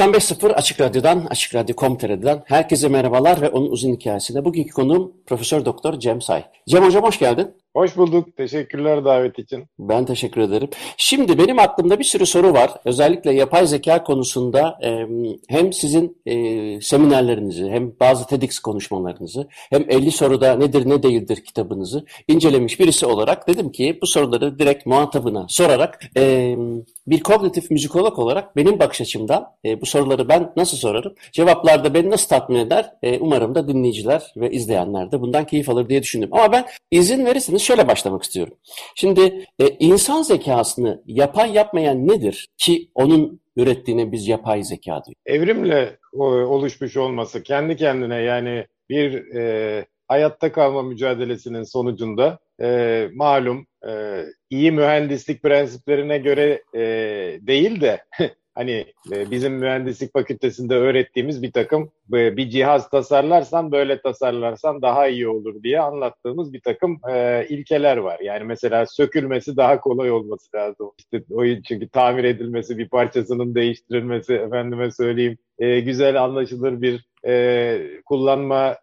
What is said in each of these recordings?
...95.0 Açık Radyo'dan, Açık Radyo.com.tr'den herkese merhabalar ve onun uzun hikayesinde bugünkü konuğum Profesör Doktor Cem Say. Cem Hocam hoş geldin. Hoş bulduk. Teşekkürler davet için. Ben teşekkür ederim. Şimdi benim aklımda bir sürü soru var. Özellikle yapay zeka konusunda hem sizin e, seminerlerinizi hem bazı TEDx konuşmalarınızı hem 50 soruda nedir ne değildir kitabınızı incelemiş birisi olarak dedim ki bu soruları direkt muhatabına sorarak bir kognitif müzikolog olarak benim bakış açımdan e, bu soruları ben nasıl sorarım? Cevaplar da beni nasıl tatmin eder? E, umarım da dinleyiciler ve izleyenler de bundan keyif alır diye düşündüm. Ama ben izin verirseniz şöyle başlamak istiyorum. Şimdi e, insan zekasını yapay yapmayan nedir ki onun ürettiğine biz yapay zeka diyoruz? Evrimle oluşmuş olması kendi kendine yani bir e, hayatta kalma mücadelesinin sonucunda e, malum e, iyi mühendislik prensiplerine göre e, değil de hani e, bizim mühendislik fakültesinde öğrettiğimiz bir takım e, bir cihaz tasarlarsan böyle tasarlarsan daha iyi olur diye anlattığımız bir takım e, ilkeler var. Yani mesela sökülmesi daha kolay olması lazım. İşte o çünkü tamir edilmesi, bir parçasının değiştirilmesi, efendime söyleyeyim, güzel anlaşılır bir kullanma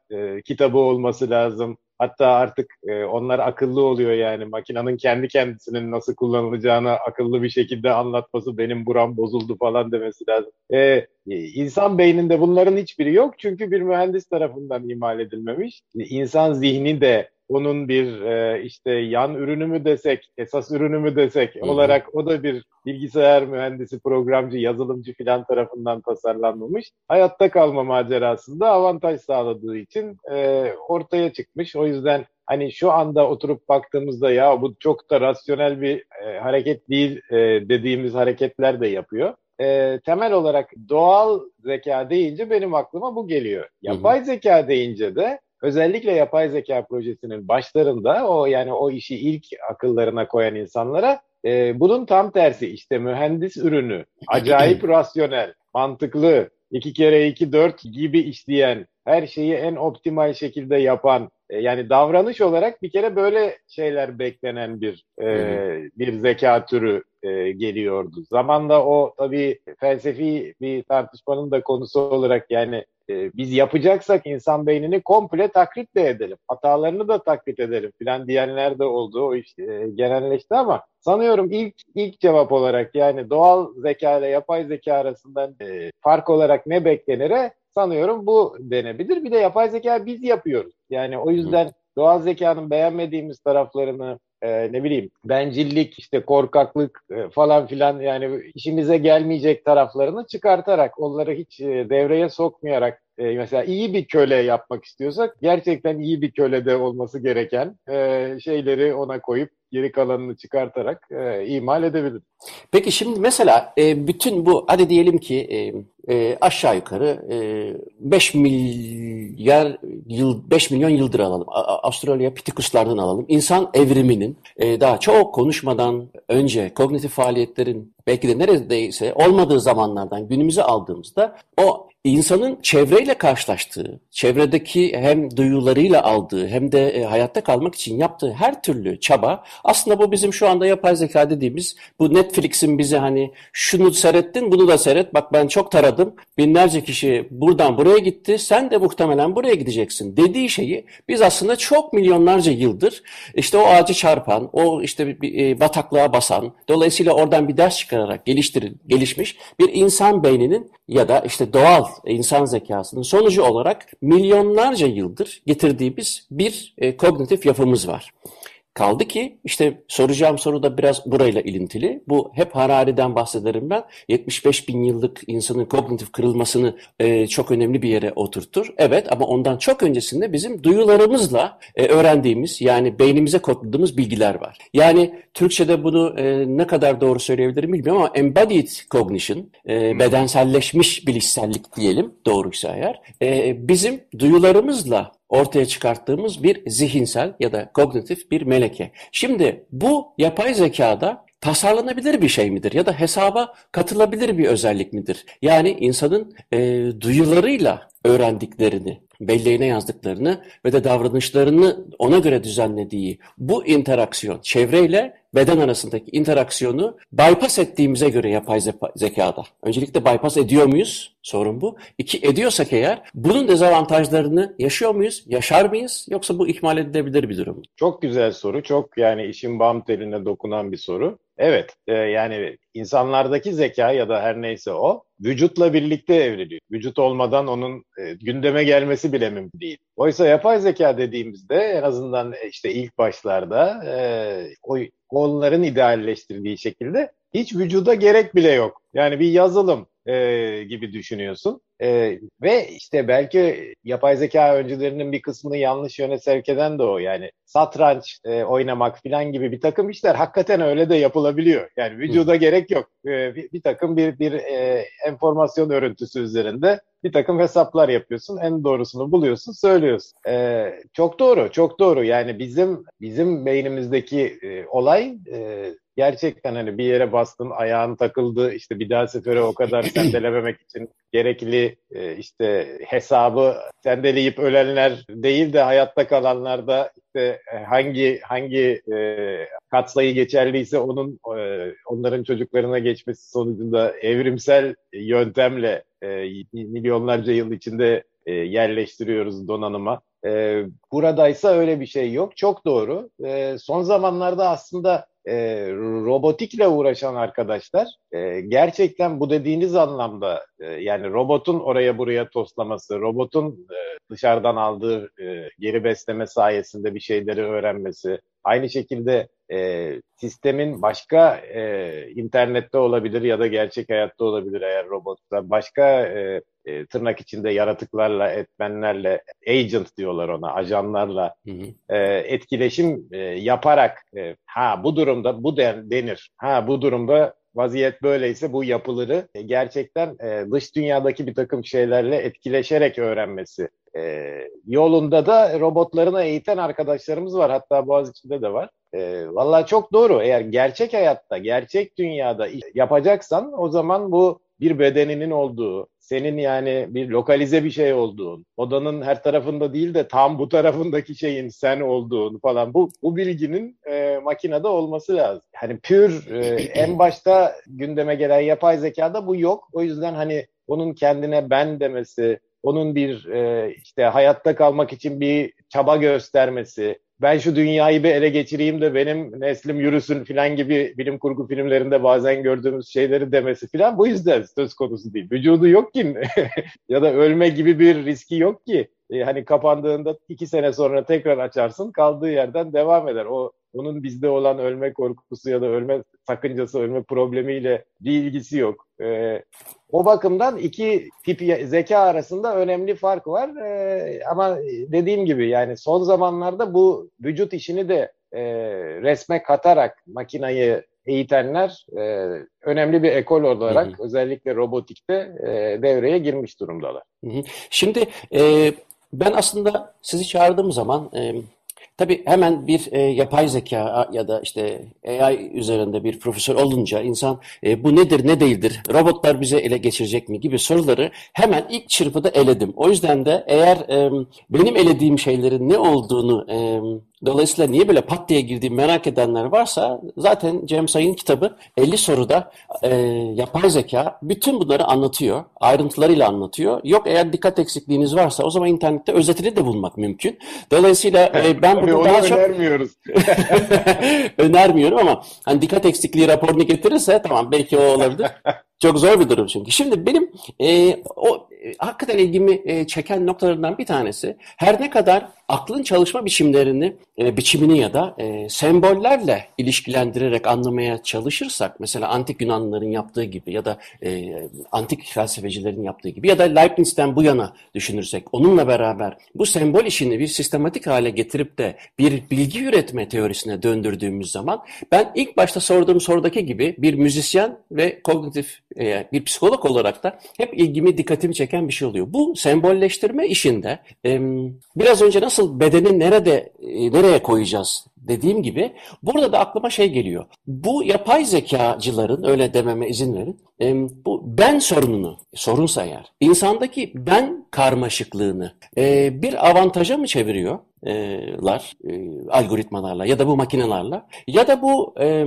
kitabı olması lazım. Hatta artık e, onlar akıllı oluyor yani makinenin kendi kendisinin nasıl kullanılacağını akıllı bir şekilde anlatması benim buram bozuldu falan demesi lazım. E, insan beyninde bunların hiçbiri yok çünkü bir mühendis tarafından imal edilmemiş. İnsan zihni de onun bir e, işte yan ürünü mü desek, esas ürünü mü desek Hı-hı. olarak o da bir bilgisayar mühendisi, programcı, yazılımcı filan tarafından tasarlanmamış. Hayatta kalma macerasında avantaj sağladığı için e, ortaya çıkmış. O yüzden hani şu anda oturup baktığımızda ya bu çok da rasyonel bir e, hareket değil e, dediğimiz hareketler de yapıyor. E, temel olarak doğal zeka deyince benim aklıma bu geliyor. Yapay hı hı. zeka deyince de özellikle yapay zeka projesinin başlarında o yani o işi ilk akıllarına koyan insanlara e, bunun tam tersi işte mühendis ürünü, acayip rasyonel, mantıklı, iki kere iki dört gibi işleyen, her şeyi en optimal şekilde yapan, e, yani davranış olarak bir kere böyle şeyler beklenen bir e, bir zeka türü e, geliyordu. Zamanla o tabii felsefi bir tartışmanın da konusu olarak yani e, biz yapacaksak insan beynini komple taklit de edelim. Hatalarını da taklit edelim filan diyenler de oldu. O işte e, genelleşti ama sanıyorum ilk ilk cevap olarak yani doğal zeka ile yapay zeka arasından e, fark olarak ne beklenire sanıyorum bu denebilir. Bir de yapay zeka biz yapıyoruz. Yani o yüzden doğal zekanın beğenmediğimiz taraflarını e, ne bileyim bencillik işte korkaklık e, falan filan yani işimize gelmeyecek taraflarını çıkartarak onları hiç e, devreye sokmayarak e, mesela iyi bir köle yapmak istiyorsak gerçekten iyi bir kölede olması gereken e, şeyleri ona koyup geri kalanını çıkartarak e, imal edebilir. Peki şimdi mesela e, bütün bu hadi diyelim ki e, e, aşağı yukarı e, 5 milyar yıl 5 milyon yıldır alalım. Avustralya Pitikuslardan alalım. İnsan evriminin e, daha çok konuşmadan önce kognitif faaliyetlerin belki de neredeyse olmadığı zamanlardan günümüze aldığımızda o insanın çevreyle karşılaştığı, çevredeki hem duyularıyla aldığı hem de e, hayatta kalmak için yaptığı her türlü çaba aslında bu bizim şu anda yapay zeka dediğimiz bu Netflix'in bize hani şunu seyrettin bunu da seyret bak ben çok taradım binlerce kişi buradan buraya gitti sen de muhtemelen buraya gideceksin. dediği şeyi biz aslında çok milyonlarca yıldır işte o ağacı çarpan o işte bir, e, bataklığa basan dolayısıyla oradan bir ders çıkararak geliştir, gelişmiş bir insan beyninin ya da işte doğal insan zekasının sonucu olarak milyonlarca yıldır getirdiğimiz bir e, kognitif yapımız var. Kaldı ki işte soracağım soru da biraz burayla ilintili. Bu hep Harari'den bahsederim ben. 75 bin yıllık insanın kognitif kırılmasını e, çok önemli bir yere oturtur. Evet ama ondan çok öncesinde bizim duyularımızla e, öğrendiğimiz yani beynimize kodladığımız bilgiler var. Yani Türkçe'de bunu e, ne kadar doğru söyleyebilirim bilmiyorum ama embodied cognition, e, bedenselleşmiş bilişsellik diyelim doğruysa eğer, e, bizim duyularımızla ortaya çıkarttığımız bir zihinsel ya da kognitif bir meleke. Şimdi bu yapay zekada tasarlanabilir bir şey midir ya da hesaba katılabilir bir özellik midir? Yani insanın e, duyularıyla öğrendiklerini, belleğine yazdıklarını ve de davranışlarını ona göre düzenlediği bu interaksiyon, çevreyle beden arasındaki interaksiyonu bypass ettiğimize göre yapay zekada. Öncelikle bypass ediyor muyuz? Sorun bu. İki, ediyorsak eğer bunun dezavantajlarını yaşıyor muyuz? Yaşar mıyız? Yoksa bu ihmal edilebilir bir durum mu? Çok güzel soru. Çok yani işin bam teline dokunan bir soru. Evet, e, yani insanlardaki zeka ya da her neyse o vücutla birlikte evriliyor. Vücut olmadan onun e, gündeme gelmesi bile mümkün değil. Oysa yapay zeka dediğimizde en azından e, işte ilk başlarda e, o onların idealleştirdiği şekilde hiç vücuda gerek bile yok. Yani bir yazılım e, gibi düşünüyorsun. E, ve işte belki yapay zeka öncülerinin bir kısmını yanlış yöne sevk eden de o. Yani satranç e, oynamak falan gibi bir takım işler hakikaten öyle de yapılabiliyor. Yani vücuda Hı. gerek yok. E, bir, bir takım bir, bir e, enformasyon örüntüsü üzerinde bir takım hesaplar yapıyorsun. En doğrusunu buluyorsun, söylüyorsun. E, çok doğru, çok doğru. Yani bizim bizim beynimizdeki e, olay e, gerçekten hani bir yere bastın, ayağın takıldı, işte bir daha sefere o kadar sendelememek için gerekli e, işte hesabı sendeleyip ölenler değil de hayatta kalanlar da işte e, hangi hangi e, katsayı geçerliyse onun e, onların çocuklarına geçmesi sonucunda evrimsel yöntemle e, milyonlarca yıl içinde e, yerleştiriyoruz donanıma. E, buradaysa öyle bir şey yok. Çok doğru. E, son zamanlarda aslında e, robotikle uğraşan arkadaşlar e, gerçekten bu dediğiniz anlamda e, yani robotun oraya buraya toslaması, robotun e, dışarıdan aldığı e, geri besleme sayesinde bir şeyleri öğrenmesi, aynı şekilde e, sistemin başka e, internette olabilir ya da gerçek hayatta olabilir eğer robotsa başka e, e, tırnak içinde yaratıklarla, etmenlerle, agent diyorlar ona, ajanlarla hı hı. E, etkileşim e, yaparak e, ha bu durumda bu den, denir, ha bu durumda vaziyet böyleyse bu yapıları e, gerçekten e, dış dünyadaki bir takım şeylerle etkileşerek öğrenmesi e, yolunda da robotlarına eğiten arkadaşlarımız var. Hatta Boğaziçi'nde de var. E, Valla çok doğru. Eğer gerçek hayatta, gerçek dünyada yapacaksan o zaman bu bir bedeninin olduğu, senin yani bir lokalize bir şey olduğun, odanın her tarafında değil de tam bu tarafındaki şeyin sen olduğun falan bu bu bilginin e, makinede olması lazım. Hani pür e, en başta gündeme gelen yapay zekada bu yok. O yüzden hani onun kendine ben demesi, onun bir e, işte hayatta kalmak için bir çaba göstermesi, ben şu dünyayı bir ele geçireyim de benim neslim yürüsün filan gibi bilim kurgu filmlerinde bazen gördüğümüz şeyleri demesi filan bu yüzden söz konusu değil. Vücudu yok ki ya da ölme gibi bir riski yok ki. E, hani kapandığında iki sene sonra tekrar açarsın kaldığı yerden devam eder. O onun bizde olan ölme korkusu ya da ölme sakıncası, ölme problemiyle bir ilgisi yok. E, o bakımdan iki tip zeka arasında önemli fark var. E, ama dediğim gibi yani son zamanlarda bu vücut işini de e, resme katarak makinayı eğitenler e, önemli bir ekol olarak hı hı. özellikle robotikte e, devreye girmiş durumdalar. Hı hı. Şimdi e, ben aslında sizi çağırdığım zaman e, Tabii hemen bir e, yapay zeka ya da işte AI üzerinde bir profesör olunca insan e, bu nedir ne değildir, robotlar bize ele geçirecek mi gibi soruları hemen ilk çırpıda eledim. O yüzden de eğer e, benim elediğim şeylerin ne olduğunu e, Dolayısıyla niye böyle pat diye girdiğim merak edenler varsa zaten Cem Sayın kitabı 50 soruda e, yapay zeka bütün bunları anlatıyor. Ayrıntılarıyla anlatıyor. Yok eğer dikkat eksikliğiniz varsa o zaman internette özetini de bulmak mümkün. Dolayısıyla e, ben bunu daha çok... önermiyoruz. önermiyorum ama hani dikkat eksikliği raporunu getirirse tamam belki o olabilir. Çok zor bir durum çünkü. Şimdi benim e, o e, hakikaten ilgimi e, çeken noktalarından bir tanesi her ne kadar aklın çalışma biçimlerini, e, biçimini ya da e, sembollerle ilişkilendirerek anlamaya çalışırsak, mesela antik Yunanlıların yaptığı gibi ya da e, antik felsefecilerin yaptığı gibi ya da Leibniz'ten bu yana düşünürsek, onunla beraber bu sembol işini bir sistematik hale getirip de bir bilgi üretme teorisine döndürdüğümüz zaman ben ilk başta sorduğum sorudaki gibi bir müzisyen ve kognitif e, bir psikolog olarak da hep ilgimi, dikkatimi çeken bir şey oluyor. Bu sembolleştirme işinde biraz önce nasıl bedeni nerede e, nereye koyacağız dediğim gibi burada da aklıma şey geliyor. Bu yapay zekacıların öyle dememe izin verin. Bu ben sorununu sorunsa eğer insandaki ben karmaşıklığını e, bir avantaja mı çeviriyorlar e, algoritmalarla ya da bu makinelerle ya da bu e,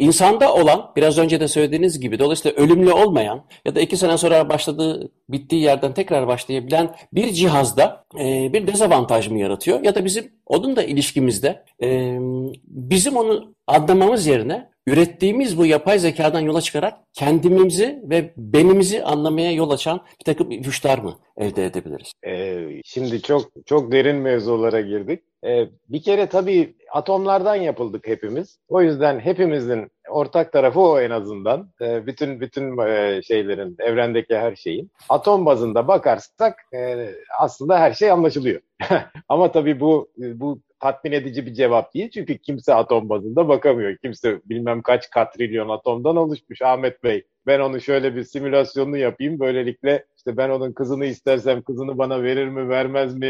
İnsanda olan, biraz önce de söylediğiniz gibi dolayısıyla ölümlü olmayan ya da iki sene sonra başladığı, bittiği yerden tekrar başlayabilen bir cihazda e, bir dezavantaj mı yaratıyor? Ya da bizim onun da ilişkimizde e, bizim onu anlamamız yerine ürettiğimiz bu yapay zekadan yola çıkarak kendimizi ve benimizi anlamaya yol açan bir takım ipuçlar mı elde edebiliriz? Ee, şimdi çok çok derin mevzulara girdik. Ee, bir kere tabii atomlardan yapıldık hepimiz. O yüzden hepimizin ortak tarafı o en azından. Ee, bütün bütün e, şeylerin, evrendeki her şeyin. Atom bazında bakarsak e, aslında her şey anlaşılıyor. Ama tabii bu bu tatmin edici bir cevap değil. Çünkü kimse atom bazında bakamıyor. Kimse bilmem kaç katrilyon atomdan oluşmuş Ahmet Bey. Ben onu şöyle bir simülasyonunu yapayım. Böylelikle işte ben onun kızını istersem kızını bana verir mi vermez mi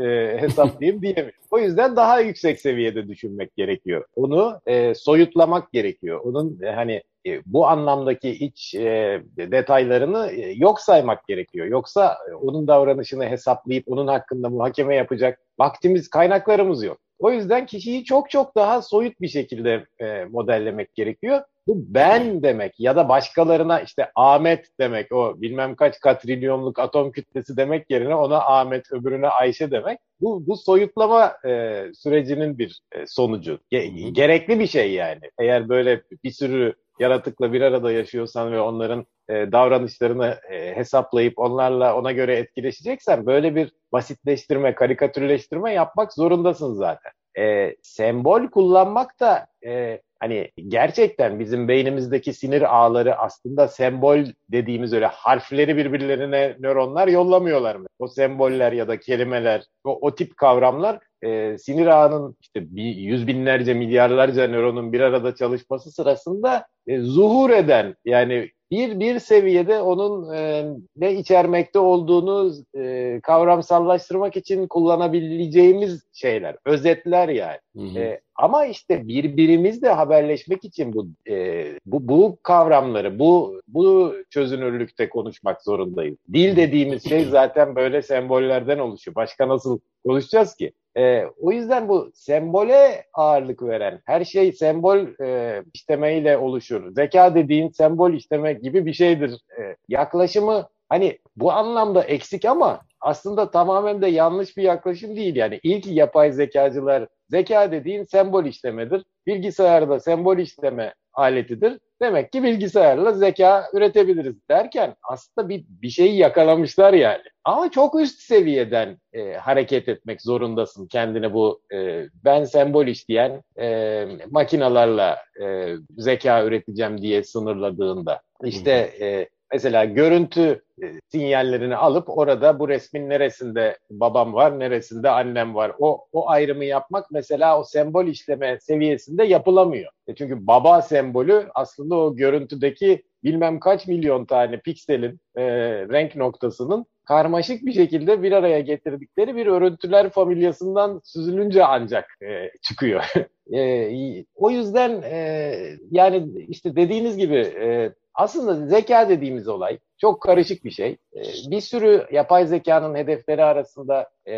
e, hesaplayayım diyemiyor. O yüzden daha yüksek seviyede düşünmek gerekiyor. Onu e, soyutlamak gerekiyor. Onun e, hani bu anlamdaki iç e, detaylarını e, yok saymak gerekiyor. Yoksa e, onun davranışını hesaplayıp onun hakkında muhakeme yapacak vaktimiz, kaynaklarımız yok. O yüzden kişiyi çok çok daha soyut bir şekilde e, modellemek gerekiyor. Bu ben demek ya da başkalarına işte Ahmet demek o bilmem kaç katrilyonluk atom kütlesi demek yerine ona Ahmet öbürüne Ayşe demek. Bu, bu soyutlama e, sürecinin bir e, sonucu. Ge- gerekli bir şey yani. Eğer böyle bir sürü yaratıkla bir arada yaşıyorsan ve onların e, davranışlarını e, hesaplayıp onlarla ona göre etkileşeceksen böyle bir basitleştirme, karikatürleştirme yapmak zorundasın zaten. E, sembol kullanmak da e, hani gerçekten bizim beynimizdeki sinir ağları aslında sembol dediğimiz öyle harfleri birbirlerine nöronlar yollamıyorlar mı? O semboller ya da kelimeler, o, o tip kavramlar e, sinir ağının işte bir, yüz binlerce milyarlarca nöronun bir arada çalışması sırasında e, zuhur eden yani bir bir seviyede onun e, ne içermekte olduğunu e, kavramsallaştırmak için kullanabileceğimiz şeyler, özetler yani. Hı hı. E, ama işte birbirimizle haberleşmek için bu e, bu bu kavramları, bu bu çözünürlükte konuşmak zorundayız. Dil dediğimiz şey zaten böyle sembollerden oluşuyor. Başka nasıl konuşacağız ki? E, o yüzden bu sembole ağırlık veren, her şey sembol e, işlemeyle oluşur. Zeka dediğin sembol işleme gibi bir şeydir. E, yaklaşımı hani bu anlamda eksik ama aslında tamamen de yanlış bir yaklaşım değil. Yani ilk yapay zekacılar zeka dediğin sembol işlemedir. Bilgisayarda sembol işleme aletidir. Demek ki bilgisayarla zeka üretebiliriz derken aslında bir, bir şeyi yakalamışlar yani. Ama çok üst seviyeden e, hareket etmek zorundasın kendini bu e, ben sembol işleyen e, makinalarla e, zeka üreteceğim diye sınırladığında. İşte e, mesela görüntü e, sinyallerini alıp orada bu resmin neresinde babam var, neresinde annem var. O o ayrımı yapmak mesela o sembol işleme seviyesinde yapılamıyor. E çünkü baba sembolü aslında o görüntüdeki bilmem kaç milyon tane pikselin e, renk noktasının karmaşık bir şekilde bir araya getirdikleri bir örüntüler familyasından süzülünce ancak e, çıkıyor. e, o yüzden e, yani işte dediğiniz gibi e, aslında zeka dediğimiz olay çok karışık bir şey. Ee, bir sürü yapay zekanın hedefleri arasında e,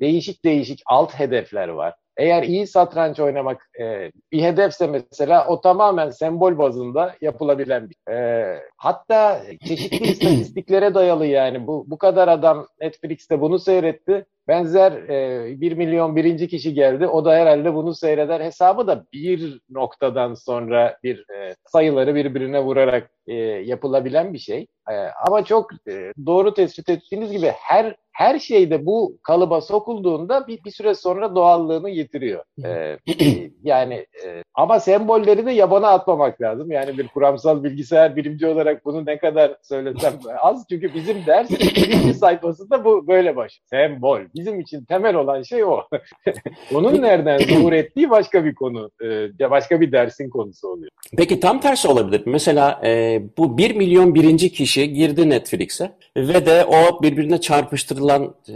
değişik değişik alt hedefler var. Eğer iyi satranç oynamak e, bir hedefse mesela o tamamen sembol bazında yapılabilen bir. E, hatta çeşitli istatistiklere dayalı yani bu bu kadar adam Netflix'te bunu seyretti. Benzer e, 1 milyon birinci kişi geldi. O da herhalde bunu seyreder. Hesabı da bir noktadan sonra bir e, sayıları birbirine vurarak e, yapılabilen bir şey. E, ama çok e, doğru tespit ettiğiniz gibi her her şeyde bu kalıba sokulduğunda bir, bir süre sonra doğallığını yitiriyor. Ee, yani e, ama sembolleri de yabana atmamak lazım. Yani bir kuramsal bilgisayar bilimci olarak bunu ne kadar söylesem az. Çünkü bizim ders birinci sayfasında bu böyle baş. Sembol. Bizim için temel olan şey o. Onun nereden zuhur ettiği başka bir konu. E, başka bir dersin konusu oluyor. Peki tam tersi olabilir. Mesela e, bu 1 milyon birinci kişi girdi Netflix'e ve de o birbirine çarpıştırılan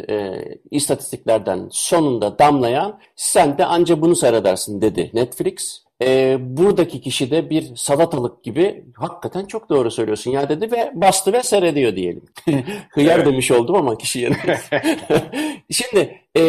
e, istatistiklerden sonunda damlayan sen de anca bunu seyredersin dedi Netflix. E, buradaki kişi de bir salatalık gibi hakikaten çok doğru söylüyorsun ya dedi ve bastı ve seyrediyor diyelim. Hıyar evet. demiş oldum ama kişiye. Şimdi e,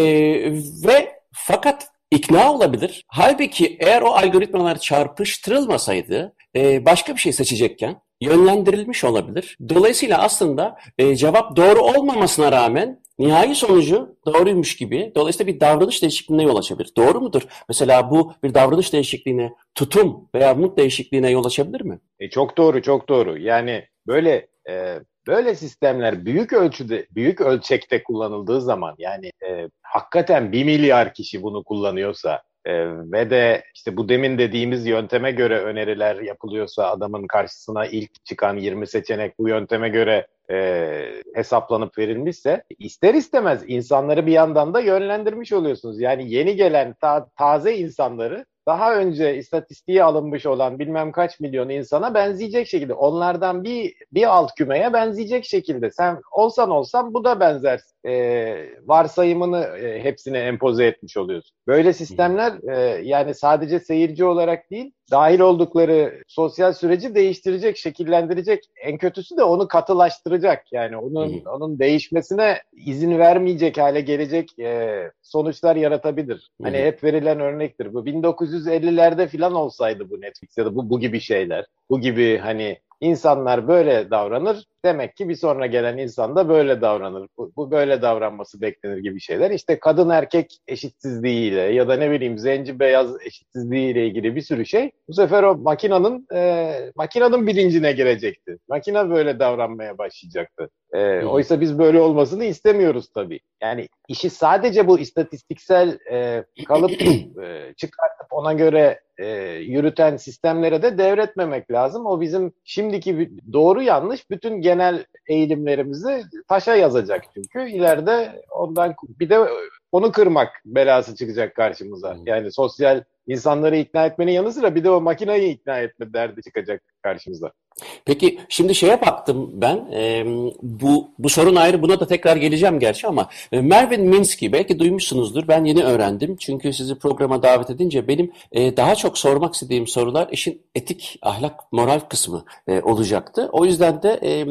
ve fakat ikna olabilir. Halbuki eğer o algoritmalar çarpıştırılmasaydı e, başka bir şey seçecekken yönlendirilmiş olabilir. Dolayısıyla aslında e, cevap doğru olmamasına rağmen nihai sonucu doğruymuş gibi dolayısıyla bir davranış değişikliğine yol açabilir. Doğru mudur? Mesela bu bir davranış değişikliğine, tutum veya mut değişikliğine yol açabilir mi? E, çok doğru, çok doğru. Yani böyle e, böyle sistemler büyük ölçüde, büyük ölçekte kullanıldığı zaman yani e, hakikaten bir milyar kişi bunu kullanıyorsa ee, ve de işte bu demin dediğimiz yönteme göre öneriler yapılıyorsa adamın karşısına ilk çıkan 20 seçenek bu yönteme göre e, hesaplanıp verilmişse ister istemez insanları bir yandan da yönlendirmiş oluyorsunuz. Yani yeni gelen ta, taze insanları daha önce istatistiğe alınmış olan bilmem kaç milyon insana benzeyecek şekilde onlardan bir bir alt kümeye benzeyecek şekilde sen olsan olsan bu da benzer e, varsayımını e, hepsine empoze etmiş oluyorsun. Böyle sistemler e, yani sadece seyirci olarak değil dahil oldukları sosyal süreci değiştirecek, şekillendirecek. En kötüsü de onu katılaştıracak. Yani onun hmm. onun değişmesine izin vermeyecek hale gelecek e, sonuçlar yaratabilir. Hmm. Hani hep verilen örnektir. Bu 1950'lerde falan olsaydı bu Netflix ya da bu bu gibi şeyler. Bu gibi hani insanlar böyle davranır. Demek ki bir sonra gelen insan da böyle davranır. Bu, bu böyle davranması beklenir gibi şeyler. İşte kadın erkek eşitsizliğiyle ya da ne bileyim zenci beyaz eşitsizliğiyle ilgili bir sürü şey bu sefer o makinanın e, makinanın bilincine girecekti. Makina böyle davranmaya başlayacaktı. E, oysa biz böyle olmasını istemiyoruz tabii. Yani işi sadece bu istatistiksel e, kalıp e, çıkartıp ona göre e, yürüten sistemlere de devretmemek lazım. O bizim şimdiki doğru yanlış bütün genel eğilimlerimizi taşa yazacak çünkü ileride ondan bir de onu kırmak belası çıkacak karşımıza. Yani sosyal insanları ikna etmenin yanı sıra bir de o makineyi ikna etme derdi çıkacak karşımıza. Peki şimdi şeye baktım ben e, bu bu sorun ayrı buna da tekrar geleceğim gerçi ama e, Mervin Minsky belki duymuşsunuzdur ben yeni öğrendim çünkü sizi programa davet edince benim e, daha çok sormak istediğim sorular işin etik ahlak moral kısmı e, olacaktı. O yüzden de e,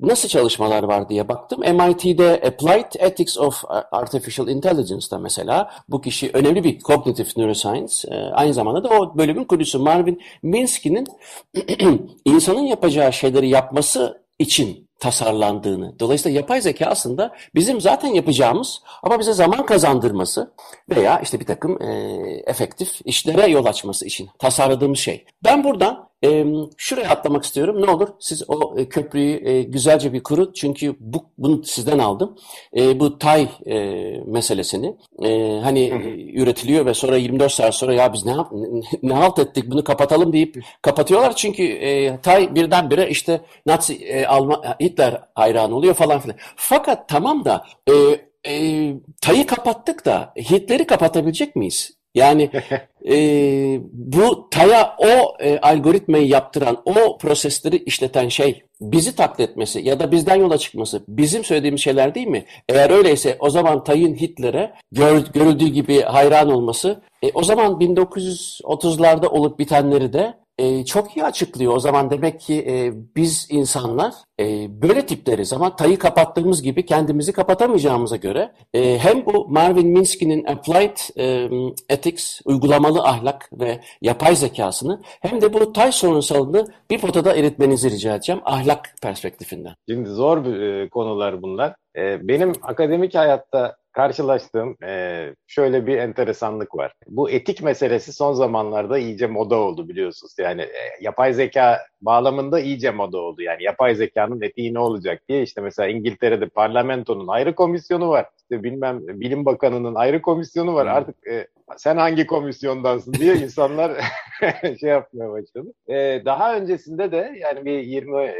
nasıl çalışmalar var diye baktım. MIT'de Applied Ethics of Artificial Intelligence'da mesela bu kişi önemli bir cognitive neuroscience e, aynı zamanda da o bölümün kurucusu Marvin Minsky'nin insanın yapacağı şeyleri yapması için tasarlandığını. Dolayısıyla yapay zeka aslında bizim zaten yapacağımız ama bize zaman kazandırması veya işte bir takım e, efektif işlere yol açması için tasarladığımız şey. Ben buradan e, şuraya atlamak istiyorum. Ne olur siz o e, köprüyü e, güzelce bir kurun. Çünkü bu, bunu sizden aldım. E, bu tay e, meselesini. E, hani hı hı. üretiliyor ve sonra 24 saat sonra ya biz ne, ne, ne halt ettik bunu kapatalım deyip kapatıyorlar. Çünkü e, tay birdenbire işte Nazi e, Alman, Hitler hayran oluyor falan filan. Fakat tamam da e, e, tayı kapattık da Hitler'i kapatabilecek miyiz? Yani e, bu TAY'a o e, algoritmayı yaptıran, o prosesleri işleten şey bizi taklit etmesi ya da bizden yola çıkması bizim söylediğimiz şeyler değil mi? Eğer öyleyse o zaman TAY'ın Hitler'e gör, görüldüğü gibi hayran olması e, o zaman 1930'larda olup bitenleri de e, çok iyi açıklıyor. O zaman demek ki e, biz insanlar e, böyle tipleriz ama tayı kapattığımız gibi kendimizi kapatamayacağımıza göre e, hem bu Marvin Minsky'nin Applied e, Ethics, uygulamalı ahlak ve yapay zekasını hem de bu tay sorunsalını bir potada eritmenizi rica edeceğim ahlak perspektifinden. Şimdi zor bir, e, konular bunlar. E, benim akademik hayatta karşılaştığım e, şöyle bir enteresanlık var. Bu etik meselesi son zamanlarda iyice moda oldu biliyorsunuz. Yani e, yapay zeka bağlamında iyice moda oldu. Yani yapay zekanın etiği ne olacak diye işte mesela İngiltere'de parlamentonun ayrı komisyonu var. İşte bilmem bilim bakanının ayrı komisyonu var. Hmm. Artık e, sen hangi komisyondansın diye insanlar şey yapmaya başladı. Ee, daha öncesinde de yani bir 20 e,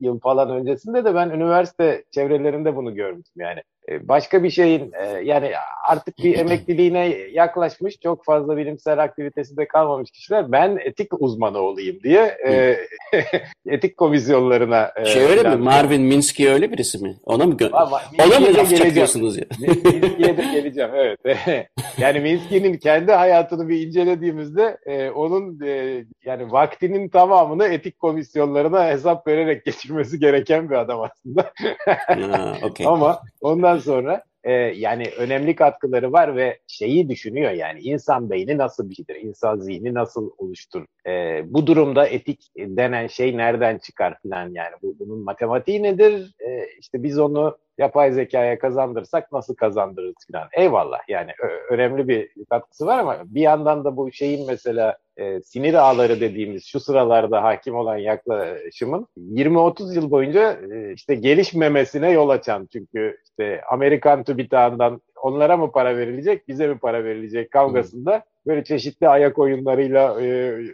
yıl falan öncesinde de ben üniversite çevrelerinde bunu görmüştüm yani. E, başka bir şeyin e, yani artık bir emekliliğine yaklaşmış çok fazla bilimsel aktivitesinde kalmamış kişiler ben etik uzmanı olayım diye e, etik komisyonlarına e, şey öyle mi? Marvin Minsky öyle birisi mi? Ona mı ona mı laf çakıyorsunuz ya? Minsky'ye de geleceğim evet. Yani Minsky'nin kendi hayatını bir incelediğimizde onun yani vaktinin tamamını etik komisyonlarına hesap vererek geçirmesi gereken bir adam aslında. Ha, okay. ama ondan Ondan sonra e, yani önemli katkıları var ve şeyi düşünüyor yani insan beyni nasıl bir şeydir, insan zihni nasıl oluştur. E, bu durumda etik denen şey nereden çıkar falan yani bu, bunun matematiği nedir? E, işte biz onu yapay zekaya kazandırsak nasıl kazandırırız falan. Eyvallah yani önemli bir katkısı var ama bir yandan da bu şeyin mesela e, sinir ağları dediğimiz şu sıralarda hakim olan yaklaşımın 20-30 yıl boyunca e, işte gelişmemesine yol açan çünkü işte Amerikan TÜBİTAK'ından onlara mı para verilecek, bize mi para verilecek kavgasında böyle çeşitli ayak oyunlarıyla e,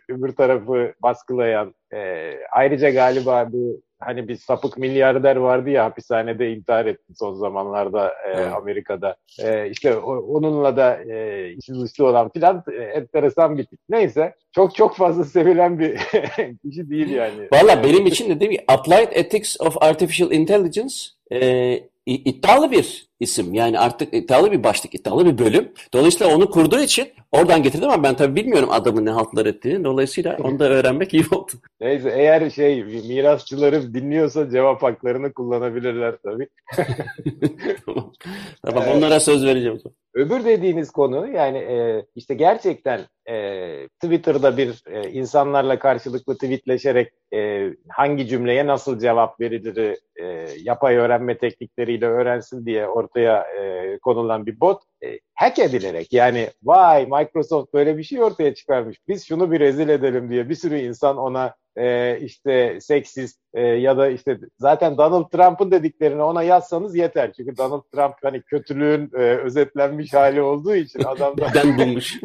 öbür tarafı baskılayan e, ayrıca galiba bu hani bir sapık milyarder vardı ya hapishanede intihar etti son zamanlarda e, evet. Amerika'da. E, işte o, onunla da e, içi dışlı olan filan e, enteresan bir tip. Neyse çok çok fazla sevilen bir kişi değil yani. Valla benim için de değil mi? Applied Ethics of Artificial Intelligence e, iddialı bir isim. Yani artık iddialı bir başlık, iddialı bir bölüm. Dolayısıyla onu kurduğu için oradan getirdim ama ben tabii bilmiyorum adamın ne haltlar ettiğini. Dolayısıyla onu da öğrenmek iyi oldu. Neyse eğer şey mirasçıları dinliyorsa cevap haklarını kullanabilirler tabii. tamam onlara söz vereceğim. Öbür dediğiniz konu yani e, işte gerçekten e, Twitter'da bir e, insanlarla karşılıklı tweetleşerek e, hangi cümleye nasıl cevap verilir e, yapay öğrenme teknikleriyle öğrensin diye ortaya e, konulan bir bot e, hack edilerek yani vay Microsoft böyle bir şey ortaya çıkarmış biz şunu bir rezil edelim diye bir sürü insan ona e, işte seksist e, ya da işte zaten Donald Trump'ın dediklerini ona yazsanız yeter. Çünkü Donald Trump hani kötülüğün e, özetlenmiş hali olduğu için adam da Neden bulmuş.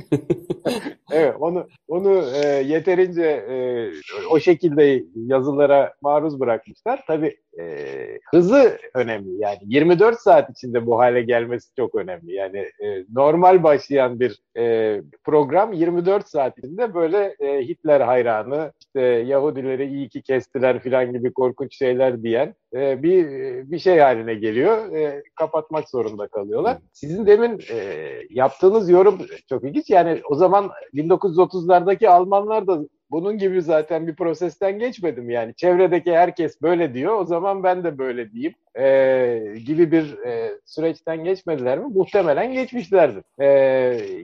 evet onu onu e, yeterince e, o şekilde yazılara maruz bırakmışlar. Tabii e, hızı önemli. Yani 24 saat içinde bu hale gelmesi çok önemli. Yani e, normal başlayan bir e, program 24 saat içinde böyle e, Hitler hayranı, işte Yahudileri iyi ki kestiler filan gibi korkunç şeyler diyen e, bir bir şey haline geliyor. E, kapatmak zorunda kalıyorlar. Sizin demin e, yaptığınız yorum çok ilginç. Yani o zaman 1930'lardaki Almanlar da bunun gibi zaten bir prosesten geçmedim yani. Çevredeki herkes böyle diyor, o zaman ben de böyle diyeyim e, gibi bir e, süreçten geçmediler mi? Muhtemelen geçmişlerdir. E,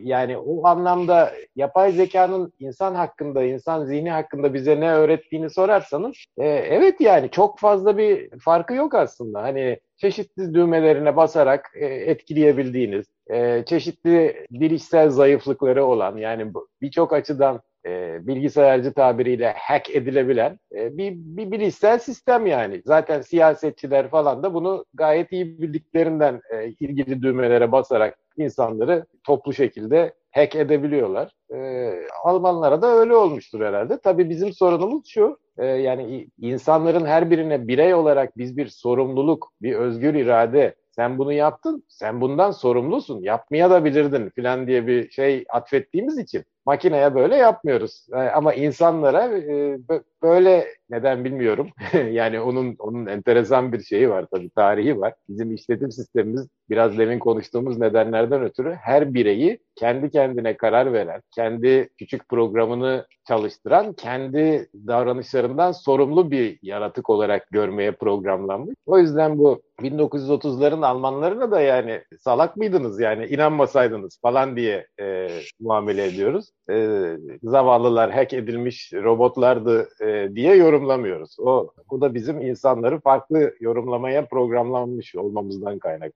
yani o anlamda yapay zekanın insan hakkında, insan zihni hakkında bize ne öğrettiğini sorarsanız, e, evet yani çok fazla bir farkı yok aslında. Hani çeşitli düğmelerine basarak e, etkileyebildiğiniz, e, çeşitli bilişsel zayıflıkları olan yani birçok açıdan e, bilgisayarcı tabiriyle hack edilebilen e, bir, bir bilişsel sistem yani. Zaten siyasetçiler falan da bunu gayet iyi bildiklerinden e, ilgili düğmelere basarak insanları toplu şekilde hack edebiliyorlar. E, Almanlara da öyle olmuştur herhalde. Tabii bizim sorunumuz şu, e, yani insanların her birine birey olarak biz bir sorumluluk, bir özgür irade, sen bunu yaptın, sen bundan sorumlusun, yapmaya da bilirdin filan diye bir şey atfettiğimiz için makineye böyle yapmıyoruz. E, ama insanlara e, böyle neden bilmiyorum. yani onun onun enteresan bir şeyi var tabii tarihi var. Bizim işletim sistemimiz biraz demin konuştuğumuz nedenlerden ötürü her bireyi kendi kendine karar veren, kendi küçük programını çalıştıran, kendi davranışlarından sorumlu bir yaratık olarak görmeye programlanmış. O yüzden bu 1930'ların Almanlarına da yani salak mıydınız yani inanmasaydınız falan diye e, muamele ediyoruz. E, zavallılar hack edilmiş robotlardı e, diye yorumlamıyoruz. O, o da bizim insanları farklı yorumlamaya programlanmış olmamızdan kaynaklı.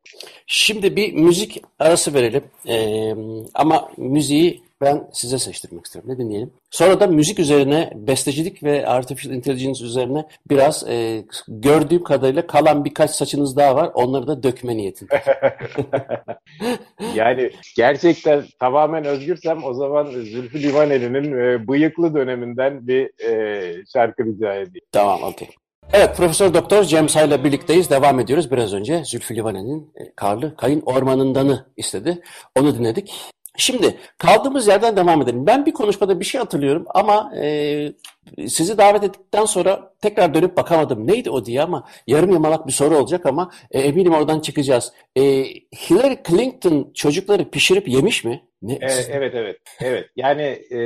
Şimdi bir müzik arası verelim. Ee, ama müziği ben size seçtirmek istiyorum. Ne dinleyelim? Sonra da müzik üzerine, bestecilik ve artificial intelligence üzerine biraz e, gördüğüm kadarıyla kalan birkaç saçınız daha var. Onları da dökme niyetinde. yani gerçekten tamamen özgürsem o zaman Zülfü Livaneli'nin e, bıyıklı döneminden bir e, şarkı rica edeyim. Tamam, okey. Evet, Profesör Doktor Cem Say'la birlikteyiz. Devam ediyoruz. Biraz önce Zülfü Livaneli'nin e, Karlı Kayın Ormanından'ı istedi. Onu dinledik. Şimdi kaldığımız yerden devam edelim. Ben bir konuşmada bir şey hatırlıyorum ama e, sizi davet ettikten sonra tekrar dönüp bakamadım. Neydi o diye ama yarım yamalak bir soru olacak ama e, eminim oradan çıkacağız. E, Hillary Clinton çocukları pişirip yemiş mi? Ne? Evet, evet, evet. evet. Yani e,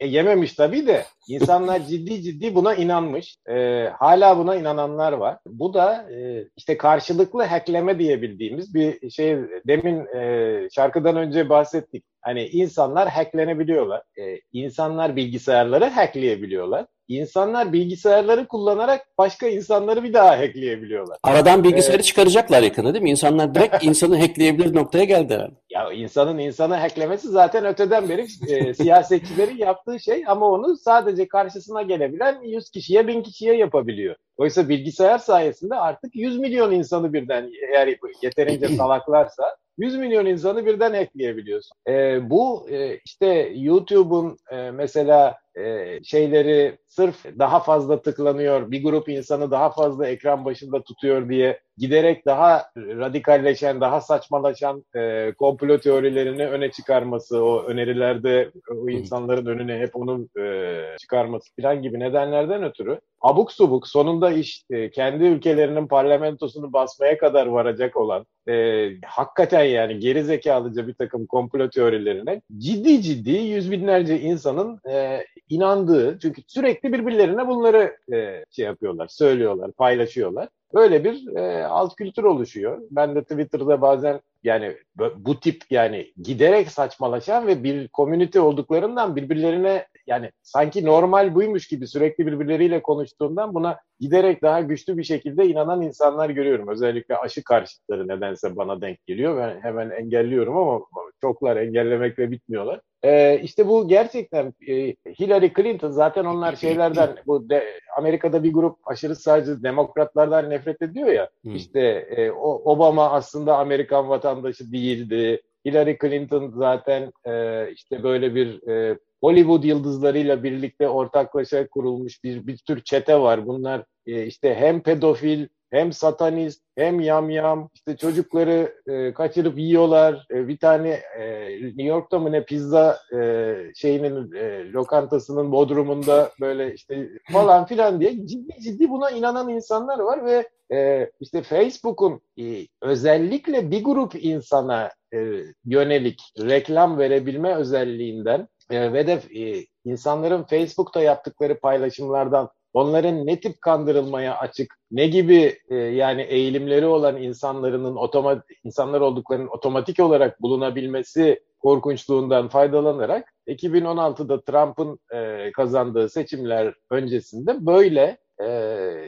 e, yememiş tabii de insanlar ciddi ciddi buna inanmış. E, hala buna inananlar var. Bu da e, işte karşılıklı hackleme diyebildiğimiz bir şey. Demin e, şarkıdan önce bahsettik. Hani insanlar hacklenebiliyorlar. E, insanlar bilgisayarları hackleyebiliyorlar. İnsanlar bilgisayarları kullanarak başka insanları bir daha hackleyebiliyorlar. Aradan bilgisayarı ee, çıkaracaklar yakında değil mi? İnsanlar direkt insanı hackleyebilir noktaya geldi herhalde. Ya insanın insanı hacklemesi zaten öteden beri e, siyasetçilerin yaptığı şey ama onu sadece karşısına gelebilen 100 kişiye 1000 kişiye yapabiliyor. Oysa bilgisayar sayesinde artık 100 milyon insanı birden eğer yeterince salaklarsa 100 milyon insanı birden ekleyebiliyorsun. E, bu e, işte YouTube'un e, mesela e, şeyleri sırf daha fazla tıklanıyor, bir grup insanı daha fazla ekran başında tutuyor diye giderek daha radikalleşen, daha saçmalaşan e, komplo teorilerini öne çıkarması, o önerilerde o insanların önüne hep onu e, çıkarması falan gibi nedenlerden ötürü abuk subuk sonunda iş e, kendi ülkelerinin parlamentosunu basmaya kadar varacak olan e, hakikaten yani geri zekalıca bir takım komplo teorilerine ciddi ciddi yüz binlerce insanın e, inandığı çünkü sürekli birbirlerine bunları e, şey yapıyorlar, söylüyorlar, paylaşıyorlar. Böyle bir e, alt kültür oluşuyor. Ben de Twitter'da bazen yani bu tip yani giderek saçmalaşan ve bir komünite olduklarından birbirlerine yani sanki normal buymuş gibi sürekli birbirleriyle konuştuğundan buna giderek daha güçlü bir şekilde inanan insanlar görüyorum. Özellikle aşı karşıtları nedense bana denk geliyor. Ben hemen engelliyorum ama çoklar engellemekle bitmiyorlar. Ee, işte bu gerçekten e, Hillary Clinton zaten onlar şeylerden bu de, Amerika'da bir grup aşırı sağcı demokratlardan nefret ediyor ya. Hmm. İşte e, o, Obama aslında Amerikan vatandaşı değildi. Hillary Clinton zaten e, işte böyle bir e, Hollywood yıldızlarıyla birlikte ortaklaşa kurulmuş bir bir tür çete var. Bunlar e, işte hem pedofil hem satanist hem yamyam işte çocukları e, kaçırıp yiyorlar. E, bir tane e, New York'ta mı ne pizza e, şeyinin e, lokantasının bodrumunda böyle işte falan filan diye ciddi ciddi buna inanan insanlar var ve e, işte Facebook'un e, özellikle bir grup insana e, yönelik reklam verebilme özelliğinden e, ve de e, insanların Facebook'ta yaptıkları paylaşımlardan onların ne tip kandırılmaya açık, ne gibi e, yani eğilimleri olan insanların otomat insanlar olduklarının otomatik olarak bulunabilmesi korkunçluğundan faydalanarak 2016'da Trump'ın e, kazandığı seçimler öncesinde böyle e,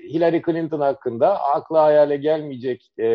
Hillary Clinton hakkında akla hayale gelmeyecek e,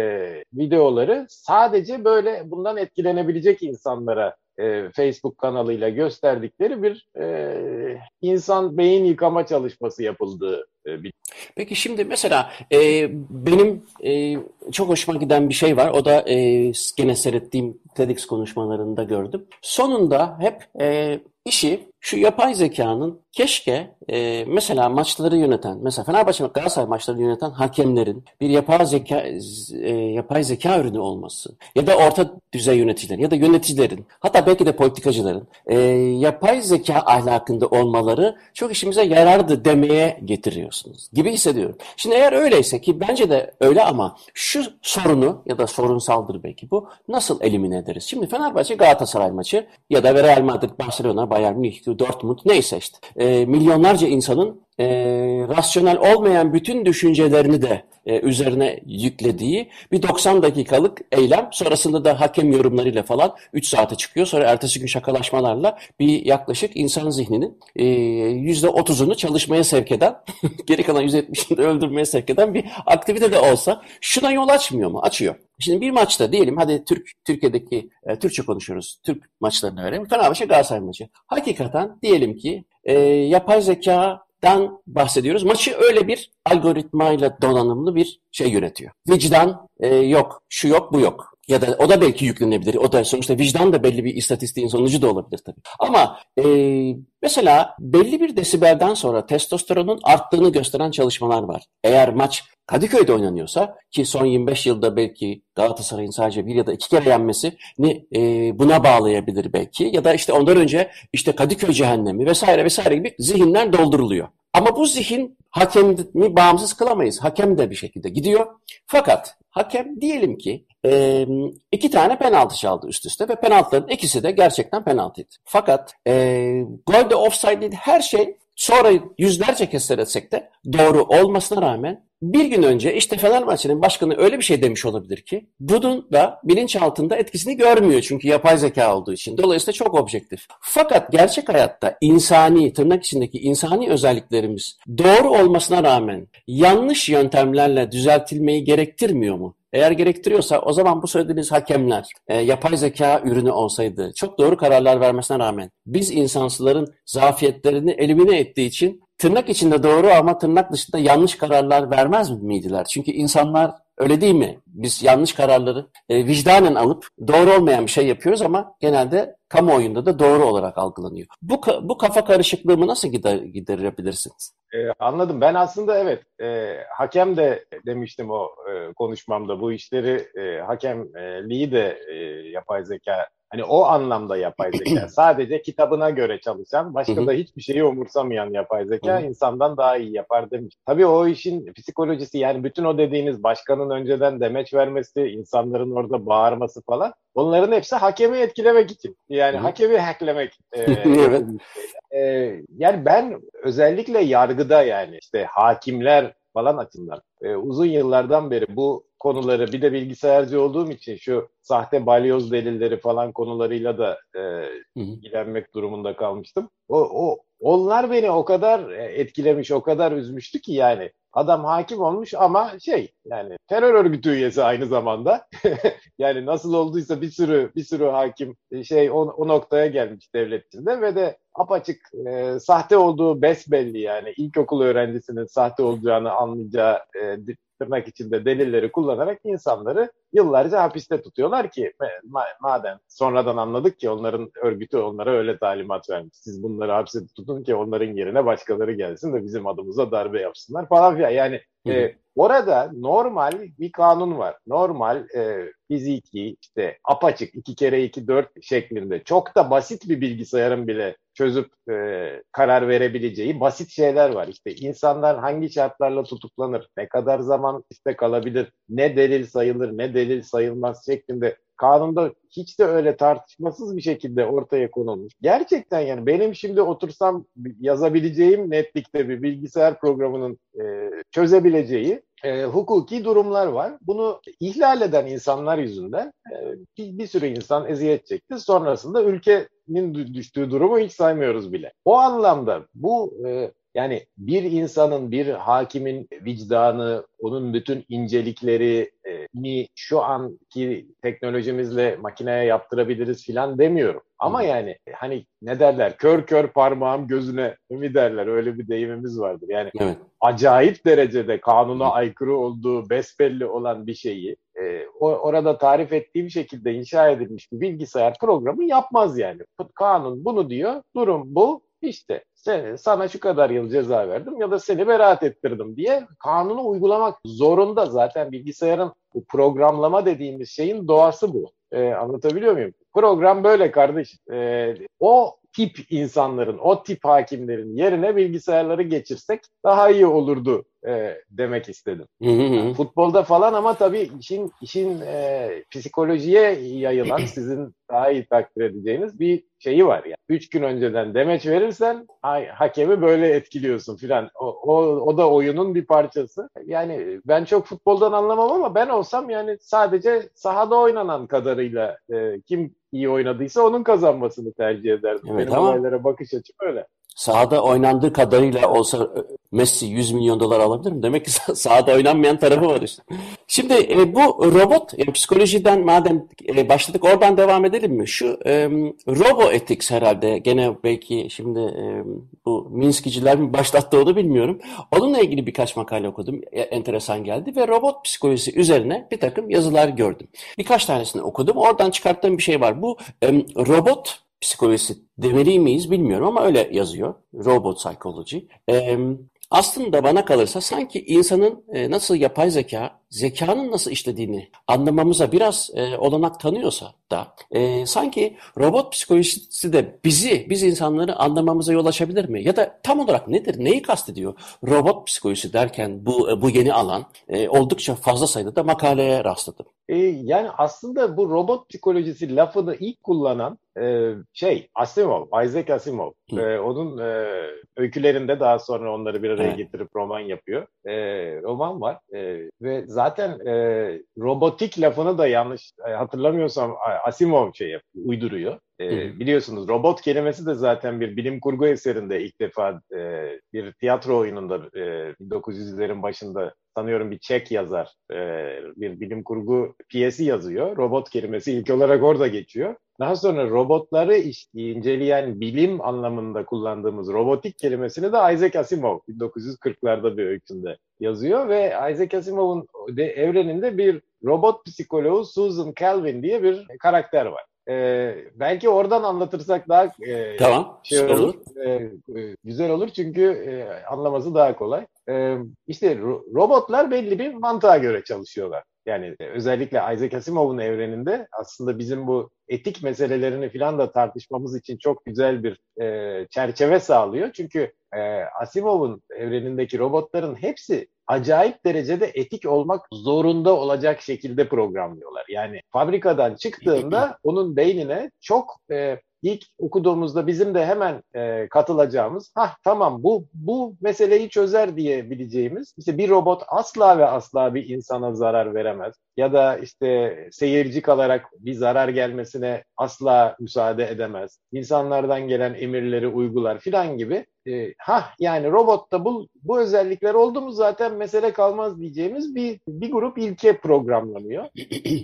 videoları sadece böyle bundan etkilenebilecek insanlara e, Facebook kanalıyla gösterdikleri bir e, insan beyin yıkama çalışması yapıldığı e, bir... Peki şimdi mesela e, benim e, çok hoşuma giden bir şey var. O da e, gene seyrettiğim TEDx konuşmalarında gördüm. Sonunda hep e, işi şu yapay zekanın keşke e, mesela maçları yöneten, mesela Fenerbahçe Galatasaray maçları yöneten hakemlerin bir yapay zeka e, yapay zeka ürünü olması ya da orta düzey yöneticilerin ya da yöneticilerin hatta belki de politikacıların e, yapay zeka ahlakında olmaları çok işimize yarardı demeye getiriyorsunuz gibi hissediyorum. Şimdi eğer öyleyse ki bence de öyle ama şu sorunu ya da sorunsaldır belki bu nasıl elimine ederiz? Şimdi Fenerbahçe Galatasaray maçı ya da Real Madrid Barcelona Bayern Münih Dortmund. Neyse işte. E, milyonlarca insanın e, rasyonel olmayan bütün düşüncelerini de e, üzerine yüklediği bir 90 dakikalık eylem. Sonrasında da hakem yorumlarıyla falan 3 saate çıkıyor. Sonra ertesi gün şakalaşmalarla bir yaklaşık insan zihninin e, %30'unu çalışmaya sevk eden, geri kalan %70'ini de öldürmeye sevk eden bir aktivite de olsa şuna yol açmıyor mu? Açıyor. Şimdi bir maçta diyelim hadi Türk Türkiye'deki e, Türkçe konuşuyoruz. Türk maçlarını verelim. Fenerbahçe Galatasaray maçı. Hakikaten diyelim ki e, yapay zeka dan bahsediyoruz. Maçı öyle bir algoritmayla donanımlı bir şey yönetiyor. Vicdan e, yok, şu yok, bu yok. Ya da o da belki yüklenebilir. O da sonuçta vicdan da belli bir istatistiğin sonucu da olabilir tabii. Ama e, mesela belli bir desibelden sonra testosteronun arttığını gösteren çalışmalar var. Eğer maç Kadıköy'de oynanıyorsa ki son 25 yılda belki Galatasaray'ın sadece bir ya da iki kere yenmesi ni e, buna bağlayabilir belki. Ya da işte ondan önce işte Kadıköy cehennemi vesaire vesaire gibi zihinler dolduruluyor. Ama bu zihin hakemi bağımsız kılamayız. Hakem de bir şekilde gidiyor. Fakat hakem diyelim ki e, iki tane penaltı çaldı üst üste ve penaltıların ikisi de gerçekten penaltıydı. Fakat e, golde offside her şey sonra yüzlerce kez seyretsek de doğru olmasına rağmen bir gün önce işte Fenerbahçe'nin başkanı öyle bir şey demiş olabilir ki bunun da bilinç altında etkisini görmüyor çünkü yapay zeka olduğu için. Dolayısıyla çok objektif. Fakat gerçek hayatta insani, tırnak içindeki insani özelliklerimiz doğru olmasına rağmen yanlış yöntemlerle düzeltilmeyi gerektirmiyor mu? Eğer gerektiriyorsa o zaman bu söylediğiniz hakemler e, yapay zeka ürünü olsaydı çok doğru kararlar vermesine rağmen biz insansıların zafiyetlerini elimine ettiği için tırnak içinde doğru ama tırnak dışında yanlış kararlar vermez miydiler? Çünkü insanlar öyle değil mi? Biz yanlış kararları e, vicdanen alıp doğru olmayan bir şey yapıyoruz ama genelde kamuoyunda da doğru olarak algılanıyor. Bu bu kafa karışıklığımı nasıl gider, giderebilirsiniz? Ee, anladım. Ben aslında evet e, hakem de demiştim o e, konuşmamda bu işleri e, hakemliği de e, yapay zeka Hani o anlamda yapay zeka. Sadece kitabına göre çalışan, başka da hiçbir şeyi umursamayan yapay zeka insandan daha iyi yapar demiş. Tabii o işin psikolojisi yani bütün o dediğiniz başkanın önceden demeç vermesi, insanların orada bağırması falan Bunların hepsi hakemi etkilemek için. Yani hakemi hacklemek. E, evet. E, yani ben özellikle yargıda yani işte hakimler falan açısından e, uzun yıllardan beri bu konuları bir de bilgisayarcı olduğum için şu sahte balyoz delilleri falan konularıyla da e, ilgilenmek durumunda kalmıştım. O, o onlar beni o kadar e, etkilemiş, o kadar üzmüştü ki yani adam hakim olmuş ama şey yani terör örgütü üyesi aynı zamanda. yani nasıl olduysa bir sürü bir sürü hakim e, şey o, o noktaya gelmiş devlet içinde ve de apaçık e, sahte olduğu besbelli yani ilkokul öğrencisinin sahte olacağını anlayacağı e, tırnak içinde delilleri kullanarak insanları yıllarca hapiste tutuyorlar ki madem sonradan anladık ki onların örgütü onlara öyle talimat vermiş. Siz bunları hapiste tutun ki onların yerine başkaları gelsin de bizim adımıza darbe yapsınlar falan filan. Yani e, orada normal bir kanun var. Normal e, fiziki işte apaçık iki kere iki dört şeklinde çok da basit bir bilgisayarın bile çözüp e, karar verebileceği basit şeyler var. İşte insanlar hangi şartlarla tutuklanır, ne kadar zaman işte kalabilir, ne delil sayılır, ne delil sayılmaz şeklinde kanunda hiç de öyle tartışmasız bir şekilde ortaya konulmuş. Gerçekten yani benim şimdi otursam yazabileceğim netlikte bir bilgisayar programının e, çözebileceği e, hukuki durumlar var. Bunu ihlal eden insanlar yüzünden e, bir, bir sürü insan eziyet çekti. Sonrasında ülkenin düştüğü durumu hiç saymıyoruz bile. O anlamda bu e, yani bir insanın, bir hakimin vicdanı, onun bütün incelikleri ni şu anki teknolojimizle makineye yaptırabiliriz filan demiyorum. Ama yani hani ne derler kör kör parmağım gözüne mi derler öyle bir deyimimiz vardır. Yani evet. acayip derecede kanuna aykırı olduğu besbelli olan bir şeyi e, orada tarif ettiğim şekilde inşa edilmiş bir bilgisayar programı yapmaz yani. Kanun bunu diyor durum bu işte sen, sana şu kadar yıl ceza verdim ya da seni beraat ettirdim diye kanunu uygulamak zorunda. Zaten bilgisayarın bu programlama dediğimiz şeyin doğası bu. Ee, anlatabiliyor muyum? Program böyle kardeş. Ee, o tip insanların, o tip hakimlerin yerine bilgisayarları geçirsek daha iyi olurdu e, demek istedim. Futbolda falan ama tabii işin işin e, psikolojiye yayılan sizin daha iyi takdir edeceğiniz bir şeyi var yani. Üç gün önceden demeç verirsen ay, hakemi böyle etkiliyorsun filan. O, o, o da oyunun bir parçası. Yani ben çok futboldan anlamam ama ben olsam yani sadece sahada oynanan kadarıyla e, kim iyi oynadıysa onun kazanmasını tercih ederdim. Evet, Benim ama... olaylara bakış açım öyle sahada oynandığı kadarıyla olsa Messi 100 milyon dolar alabilir mi? Demek ki sahada oynanmayan tarafı var işte. Şimdi e, bu robot yani psikolojiden madem e, başladık oradan devam edelim mi? Şu e, robo ethics herhalde gene belki şimdi e, bu Minskiciler mi başlattı onu bilmiyorum. Onunla ilgili birkaç makale okudum. E, enteresan geldi ve robot psikolojisi üzerine bir takım yazılar gördüm. Birkaç tanesini okudum. Oradan çıkarttığım bir şey var. Bu e, robot psikolojisi demeli miyiz bilmiyorum ama öyle yazıyor. Robot Psychology. Ee, aslında bana kalırsa sanki insanın e, nasıl yapay zeka, zekanın nasıl işlediğini anlamamıza biraz e, olanak tanıyorsa da e, sanki robot psikolojisi de bizi, biz insanları anlamamıza yol açabilir mi? Ya da tam olarak nedir, neyi kastediyor robot psikolojisi derken bu bu yeni alan e, oldukça fazla sayıda da makaleye rastladım. E, yani aslında bu robot psikolojisi lafını ilk kullanan e, şey Asimov, Isaac Asimov. E, onun e, öykülerinde daha sonra onları bir araya evet. getirip roman yapıyor. E, roman var e, ve zaten e, robotik lafını da yanlış e, hatırlamıyorsam Asimov şey uyduruyor. E, biliyorsunuz robot kelimesi de zaten bir bilim kurgu eserinde ilk defa e, bir tiyatro oyununda e, 1900'lerin başında sanıyorum bir Çek yazar e, bir bilim kurgu piyesi yazıyor. Robot kelimesi ilk olarak orada geçiyor. Daha sonra robotları inceleyen bilim anlamında kullandığımız robotik kelimesini de Isaac Asimov 1940'larda bir öykünde yazıyor ve Isaac Asimov'un evreninde bir robot psikoloğu Susan Calvin diye bir karakter var. Ee, belki oradan anlatırsak daha e, tamam, şey olur, olur. E, e, güzel olur çünkü e, anlaması daha kolay. E, işte ro- robotlar belli bir mantığa göre çalışıyorlar. Yani özellikle Isaac Asimov'un evreninde aslında bizim bu etik meselelerini filan da tartışmamız için çok güzel bir e, çerçeve sağlıyor. Çünkü e, Asimov'un evrenindeki robotların hepsi acayip derecede etik olmak zorunda olacak şekilde programlıyorlar. Yani fabrikadan çıktığında onun beynine çok e, ilk okuduğumuzda bizim de hemen e, katılacağımız, ha tamam bu bu meseleyi çözer diyebileceğimiz, işte bir robot asla ve asla bir insana zarar veremez ya da işte seyirci kalarak bir zarar gelmesine asla müsaade edemez. İnsanlardan gelen emirleri uygular filan gibi. E, ha yani robotta bu bu özellikler oldu mu zaten mesele kalmaz diyeceğimiz bir bir grup ilke programlanıyor.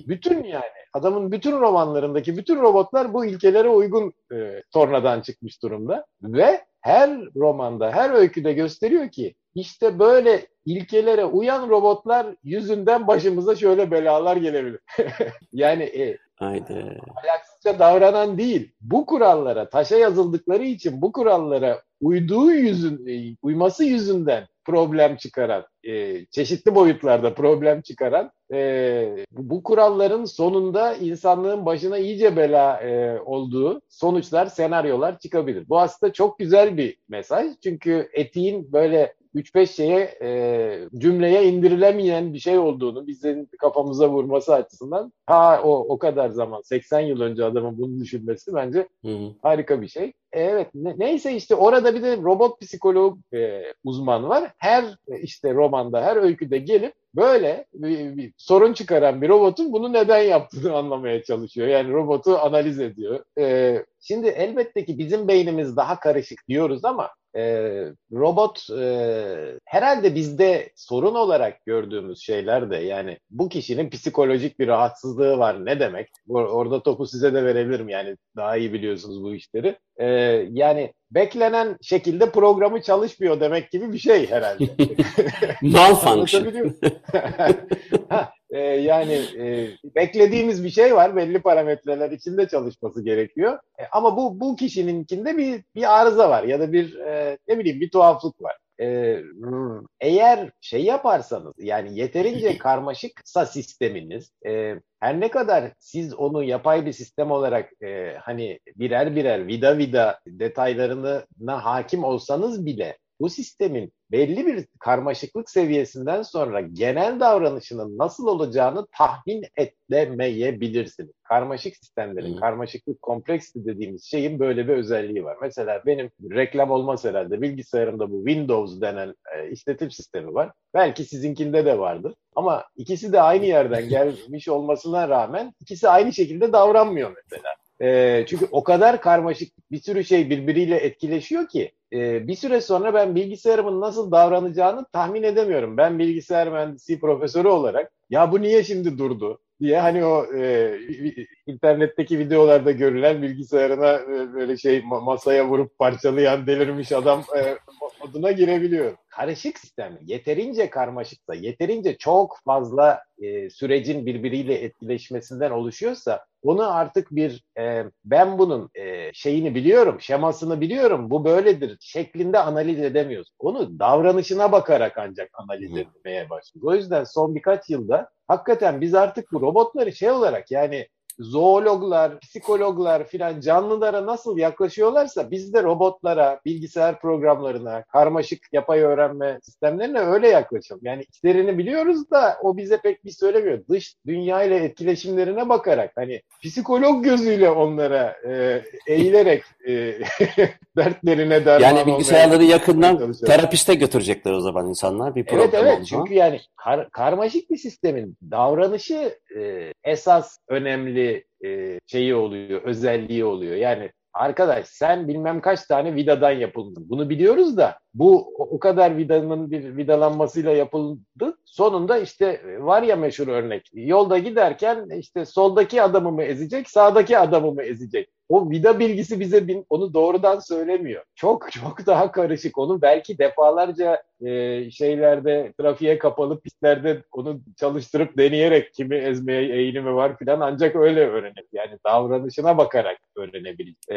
bütün yani adamın bütün romanlarındaki bütün robotlar bu ilkelere uygun e, tornadan çıkmış durumda ve her romanda, her öyküde gösteriyor ki işte böyle ilkelere uyan robotlar yüzünden başımıza şöyle belalar gelebilir. yani e, Haydi. Ayaksızca davranan değil. Bu kurallara taşa yazıldıkları için bu kurallara uyduğu yüzün, e, uyması yüzünden problem çıkaran, e, çeşitli boyutlarda problem çıkaran e, bu kuralların sonunda insanlığın başına iyice bela e, olduğu sonuçlar, senaryolar çıkabilir. Bu aslında çok güzel bir mesaj. Çünkü etiğin böyle 3-5 şeye e, cümleye indirilemeyen bir şey olduğunu bizim kafamıza vurması açısından ha o o kadar zaman 80 yıl önce adamın bunu düşünmesi bence hı hı. harika bir şey. Evet ne, neyse işte orada bir de robot psikolog e, uzman var. Her işte romanda her öyküde gelip böyle bir, bir sorun çıkaran bir robotun bunu neden yaptığını anlamaya çalışıyor. Yani robotu analiz ediyor. Ee, şimdi elbette ki bizim beynimiz daha karışık diyoruz ama e, robot e, herhalde bizde sorun olarak gördüğümüz şeyler de yani bu kişinin psikolojik bir rahatsızlığı var ne demek? Orada topu size de verebilirim yani daha iyi biliyorsunuz bu işleri. E, yani beklenen şekilde programı çalışmıyor demek gibi bir şey herhalde. Malfunction. e, yani e, beklediğimiz bir şey var. Belli parametreler içinde çalışması gerekiyor. E, ama bu bu kişininkinde bir bir arıza var ya da bir e, ne bileyim bir tuhaflık var e, eğer şey yaparsanız yani yeterince karmaşıksa sisteminiz e, her ne kadar siz onu yapay bir sistem olarak e, hani birer birer vida vida detaylarına hakim olsanız bile bu sistemin belli bir karmaşıklık seviyesinden sonra genel davranışının nasıl olacağını tahmin edemeyebilirsiniz. Karmaşık sistemlerin, hmm. karmaşıklık kompleksli dediğimiz şeyin böyle bir özelliği var. Mesela benim reklam olmaz herhalde bilgisayarımda bu Windows denen e, işletim sistemi var. Belki sizinkinde de vardır. Ama ikisi de aynı yerden gelmiş olmasına rağmen ikisi aynı şekilde davranmıyor mesela. E, çünkü o kadar karmaşık bir sürü şey birbiriyle etkileşiyor ki e, bir süre sonra ben bilgisayarımın nasıl davranacağını tahmin edemiyorum. Ben bilgisayar mühendisi profesörü olarak ya bu niye şimdi durdu diye hani o e, internetteki videolarda görülen bilgisayarına e, böyle şey masaya vurup parçalayan delirmiş adam e, moduna girebiliyor. Karışık sistem yeterince karmaşıksa, yeterince çok fazla e, sürecin birbiriyle etkileşmesinden oluşuyorsa bunu artık bir e, ben bunun e, şeyini biliyorum, şemasını biliyorum, bu böyledir şeklinde analiz edemiyoruz. Onu davranışına bakarak ancak analiz etmeye başlıyoruz. O yüzden son birkaç yılda hakikaten biz artık bu robotları şey olarak yani zoologlar, psikologlar filan canlılara nasıl yaklaşıyorlarsa biz de robotlara, bilgisayar programlarına, karmaşık yapay öğrenme sistemlerine öyle yaklaşalım. Yani içlerini biliyoruz da o bize pek bir söylemiyor. Dış dünya ile etkileşimlerine bakarak hani psikolog gözüyle onlara e, eğilerek e, dertlerine derman Yani bilgisayarları yakından terapiste götürecekler o zaman insanlar bir program Evet evet çünkü yani kar, karmaşık bir sistemin davranışı e, esas önemli e, şeyi oluyor, özelliği oluyor. Yani arkadaş sen bilmem kaç tane vidadan yapıldın. Bunu biliyoruz da bu o kadar vidanın bir vidalanmasıyla yapıldı. Sonunda işte var ya meşhur örnek. Yolda giderken işte soldaki adamı mı ezecek, sağdaki adamı mı ezecek? O vida bilgisi bize bin, onu doğrudan söylemiyor. Çok çok daha karışık. Onu belki defalarca e, şeylerde trafiğe kapalı pistlerde onu çalıştırıp deneyerek kimi ezmeye eğilimi var filan ancak öyle öğrenir. Yani davranışına bakarak öğrenebilir. E,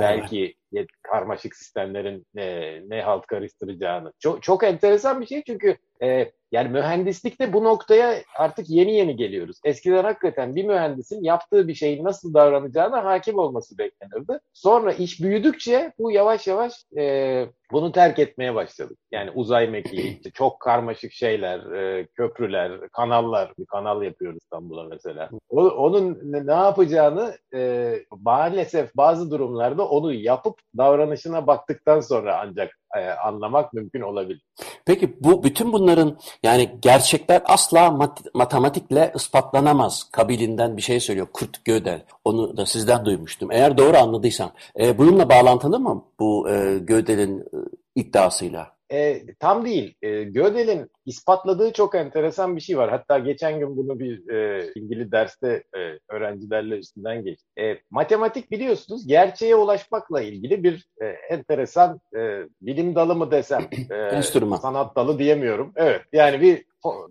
belki vay. karmaşık sistemlerin e, ne halt karıştıracağını. Çok çok enteresan bir şey çünkü e, yani mühendislikte bu noktaya artık yeni yeni geliyoruz. Eskiden hakikaten bir mühendisin yaptığı bir şeyin nasıl davranacağına hakim olması beklenirdi. Sonra iş büyüdükçe bu yavaş yavaş e, bunu terk etmeye başladık. Yani uzay mekiği, işte çok karmaşık şeyler, e, köprüler, kanallar, bir kanal yapıyoruz İstanbul'a mesela. O, onun ne, yapacağını e, maalesef bazı durumlarda onu yapıp davranışına baktıktan sonra ancak e, anlamak mümkün olabilir. Peki bu bütün bunların yani gerçekler asla mat- matematikle ispatlanamaz kabilinden bir şey söylüyor Kurt Gödel. Onu da sizden duymuştum. Eğer doğru anladıysam. E, bununla bağlantılı mı bu e, Gödel'in e, iddiasıyla? E, tam değil. E, Gödel'in ispatladığı çok enteresan bir şey var. Hatta geçen gün bunu bir e, ilgili derste e, öğrencilerle üstünden geçti. E, matematik biliyorsunuz gerçeğe ulaşmakla ilgili bir e, enteresan e, bilim dalı mı desem, e, sanat dalı diyemiyorum. Evet, yani bir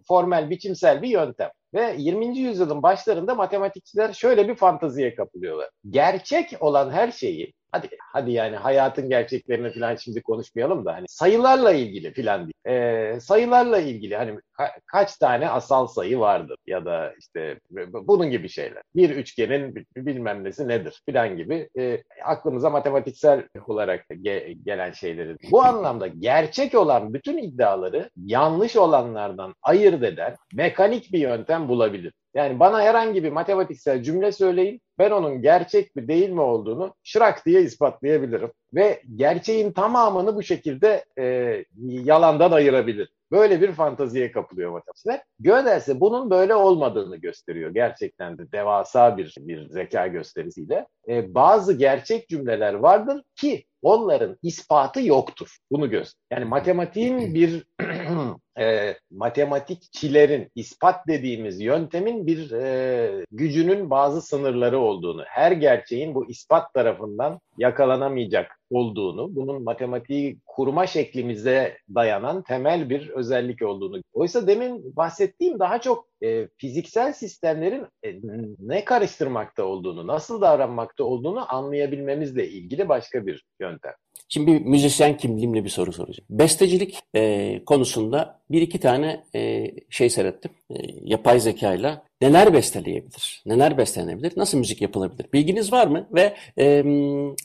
formel, biçimsel bir yöntem. Ve 20. yüzyılın başlarında matematikçiler şöyle bir fantaziye kapılıyorlar. Gerçek olan her şeyi hadi hadi yani hayatın gerçeklerini falan şimdi konuşmayalım da hani sayılarla ilgili falan değil. Ee, sayılarla ilgili hani ka- kaç tane asal sayı vardır ya da işte bunun gibi şeyler. Bir üçgenin bilmem nesi nedir filan gibi e, aklımıza matematiksel olarak ge- gelen şeyleri. Bu anlamda gerçek olan bütün iddiaları yanlış olanlardan ayırt eden mekanik bir yöntem bulabilir. Yani bana herhangi bir matematiksel cümle söyleyin, ben onun gerçek mi değil mi olduğunu şırak diye ispatlayabilirim. Ve gerçeğin tamamını bu şekilde e, yalandan ayırabilir. Böyle bir fantaziye kapılıyor matematikçiler. Gödelse bunun böyle olmadığını gösteriyor. Gerçekten de devasa bir, bir zeka gösterisiyle. E, bazı gerçek cümleler vardır ki onların ispatı yoktur. Bunu göster. Yani matematiğin bir e, matematikçilerin ispat dediğimiz yöntemin bir e, gücünün bazı sınırları olduğunu, her gerçeğin bu ispat tarafından yakalanamayacak olduğunu, bunun matematiği kurma şeklimize dayanan temel bir özellik olduğunu. Oysa demin bahsettiğim daha çok e, fiziksel sistemlerin e, ne karıştırmakta olduğunu, nasıl davranmakta olduğunu anlayabilmemizle ilgili başka bir yöntem. Şimdi bir müzisyen kimliğimle bir soru soracağım. Bestecilik e, konusunda bir iki tane e, şey seyrettim. E, yapay zekayla neler besteleyebilir? Neler bestelenebilir? Nasıl müzik yapılabilir? Bilginiz var mı? Ve e,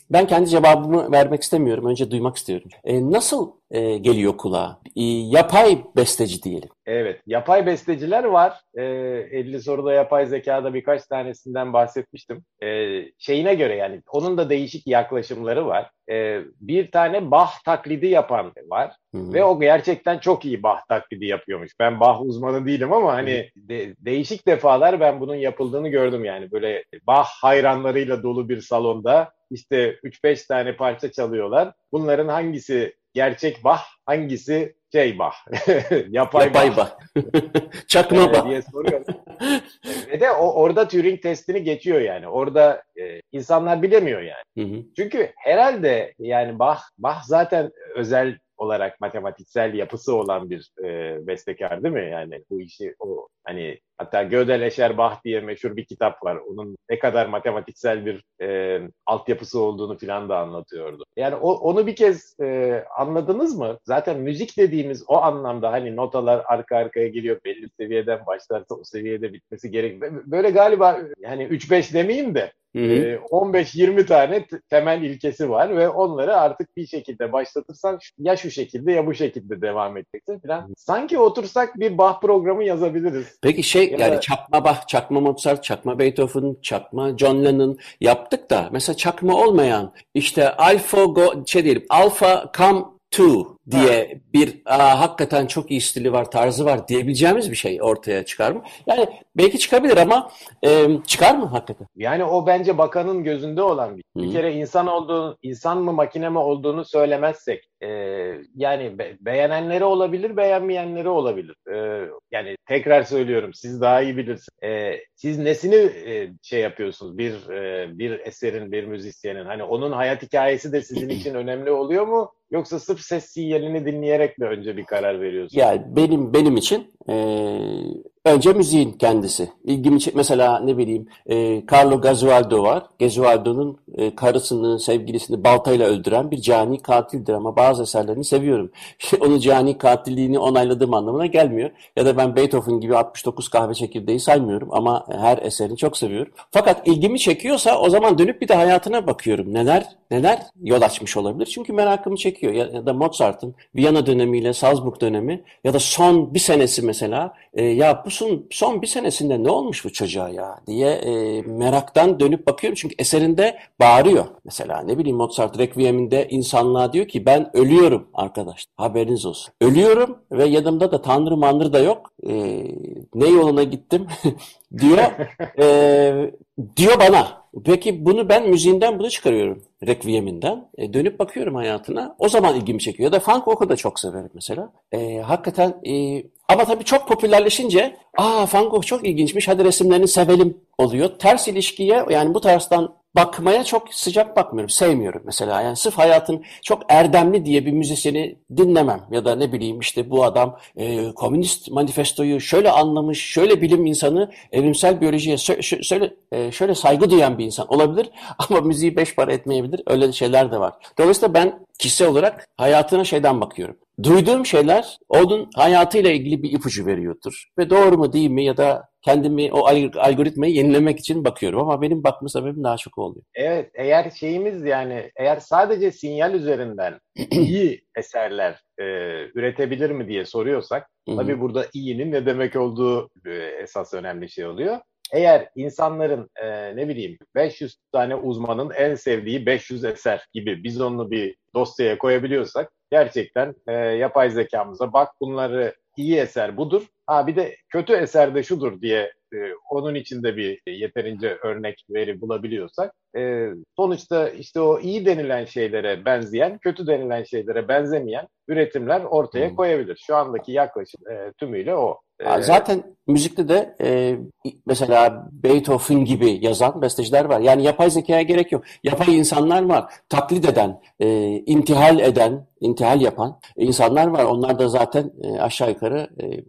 ben kendi cevabımı vermek istemiyorum. Önce duymak istiyorum. E, nasıl e, geliyor kulağa. E, yapay besteci diyelim. Evet, yapay besteciler var. E, 50 soruda yapay zekada birkaç tanesinden bahsetmiştim. E, şeyine göre yani onun da değişik yaklaşımları var. E, bir tane Bach taklidi yapan var. Hı-hı. Ve o gerçekten çok iyi Bach taklidi yapıyormuş. Ben Bach uzmanı değilim ama hani de, değişik defalar ben bunun yapıldığını gördüm yani. Böyle Bach hayranlarıyla dolu bir salonda işte 3-5 tane parça çalıyorlar. Bunların hangisi gerçek Bach, hangisi şey Bach, yapay, yapay Bach, çakma Bach diye soruyor. Ve de o, orada Turing testini geçiyor yani. Orada e, insanlar bilemiyor yani. Hı hı. Çünkü herhalde yani Bach, Bach zaten özel olarak matematiksel yapısı olan bir e, bestekar değil mi? Yani bu işi o hani hatta Gödel Eşerbach diye meşhur bir kitap var. Onun ne kadar matematiksel bir e, altyapısı olduğunu filan da anlatıyordu. Yani o, onu bir kez e, anladınız mı? Zaten müzik dediğimiz o anlamda hani notalar arka arkaya geliyor belli seviyeden başlarsa o seviyede bitmesi gerek. Böyle galiba yani 3-5 demeyeyim de 15-20 ee, tane temel ilkesi var ve onları artık bir şekilde başlatırsan ya şu şekilde ya bu şekilde devam edeceksin falan. Sanki otursak bir Bach programı yazabiliriz. Peki şey yani da... çakma Bach, çakma Mozart, çakma Beethoven, çakma John Lennon yaptık da mesela çakma olmayan işte alfa go, şey diyelim alfa come to diye ha. bir aa, hakikaten çok iyi stili var, tarzı var diyebileceğimiz bir şey ortaya çıkar mı? Yani belki çıkabilir ama e, çıkar mı hakikaten? Yani o bence bakanın gözünde olan bir. Hı. Bir kere insan olduğunu, insan mı makine mi olduğunu söylemezsek e, yani be, beğenenleri olabilir, beğenmeyenleri olabilir. E, yani tekrar söylüyorum, siz daha iyi bilirsiniz. E, siz nesini e, şey yapıyorsunuz? Bir e, bir eserin, bir müzisyenin hani onun hayat hikayesi de sizin için önemli oluyor mu? Yoksa sırf ses sinyalini dinleyerek mi önce bir karar veriyorsun? Yani benim benim için e, Önce müziğin kendisi. İlgimi çek mesela ne bileyim e, Carlo Gesualdo var. Gesualdo'nun e, karısını, sevgilisini baltayla öldüren bir cani katildir ama bazı eserlerini seviyorum. Onun cani katilliğini onayladığım anlamına gelmiyor. Ya da ben Beethoven gibi 69 kahve çekirdeği saymıyorum ama her eserini çok seviyorum. Fakat ilgimi çekiyorsa o zaman dönüp bir de hayatına bakıyorum. Neler neler yol açmış olabilir? Çünkü merakımı çekiyor. Ya, ya da Mozart'ın Viyana dönemiyle Salzburg dönemi ya da son bir senesi mesela e, ya bu son, son bir senesinde ne olmuş bu çocuğa ya diye e, meraktan dönüp bakıyorum. Çünkü eserinde bağırıyor. Mesela ne bileyim Mozart Requiem'inde insanlığa diyor ki ben ölüyorum arkadaş. Haberiniz olsun. Ölüyorum ve yanımda da tanrı manrı da yok. E, ne yoluna gittim diyor. e, diyor bana. Peki bunu ben müziğinden bunu çıkarıyorum. Requiem'inden. E, dönüp bakıyorum hayatına. O zaman ilgimi çekiyor. Ya da Van Gogh'u da çok severim mesela. E, hakikaten e, ama tabii çok popülerleşince aa Van Gogh çok ilginçmiş hadi resimlerini sevelim oluyor. Ters ilişkiye yani bu tarzdan bakmaya çok sıcak bakmıyorum. Sevmiyorum mesela. Yani sırf hayatın çok erdemli diye bir müzisyeni dinlemem. Ya da ne bileyim işte bu adam e, komünist manifestoyu şöyle anlamış, şöyle bilim insanı evrimsel biyolojiye şöyle, e, şöyle saygı duyan bir insan olabilir. Ama müziği beş para etmeyebilir. Öyle şeyler de var. Dolayısıyla ben kişisel olarak hayatına şeyden bakıyorum. Duyduğum şeyler onun hayatıyla ilgili bir ipucu veriyordur. Ve doğru mu değil mi ya da kendimi o algoritmayı yenilemek için bakıyorum ama benim bakma sebebim daha çok oluyor. Evet eğer şeyimiz yani eğer sadece sinyal üzerinden iyi eserler e, üretebilir mi diye soruyorsak tabii burada iyinin ne demek olduğu e, esas önemli şey oluyor. Eğer insanların e, ne bileyim 500 tane uzmanın en sevdiği 500 eser gibi biz onu bir dosyaya koyabiliyorsak gerçekten e, yapay zekamıza bak bunları iyi eser budur. Ha bir de kötü eser de şudur diye e, onun içinde bir yeterince örnek veri bulabiliyorsak e, sonuçta işte o iyi denilen şeylere benzeyen, kötü denilen şeylere benzemeyen üretimler ortaya hmm. koyabilir. Şu andaki yaklaşım e, tümüyle o. E, zaten müzikte de e, mesela Beethoven gibi yazan besteciler var. Yani yapay zekaya gerek yok. Yapay insanlar var. Taklit eden, e, intihal eden, intihal yapan insanlar var. Onlar da zaten e, aşağı yukarı e,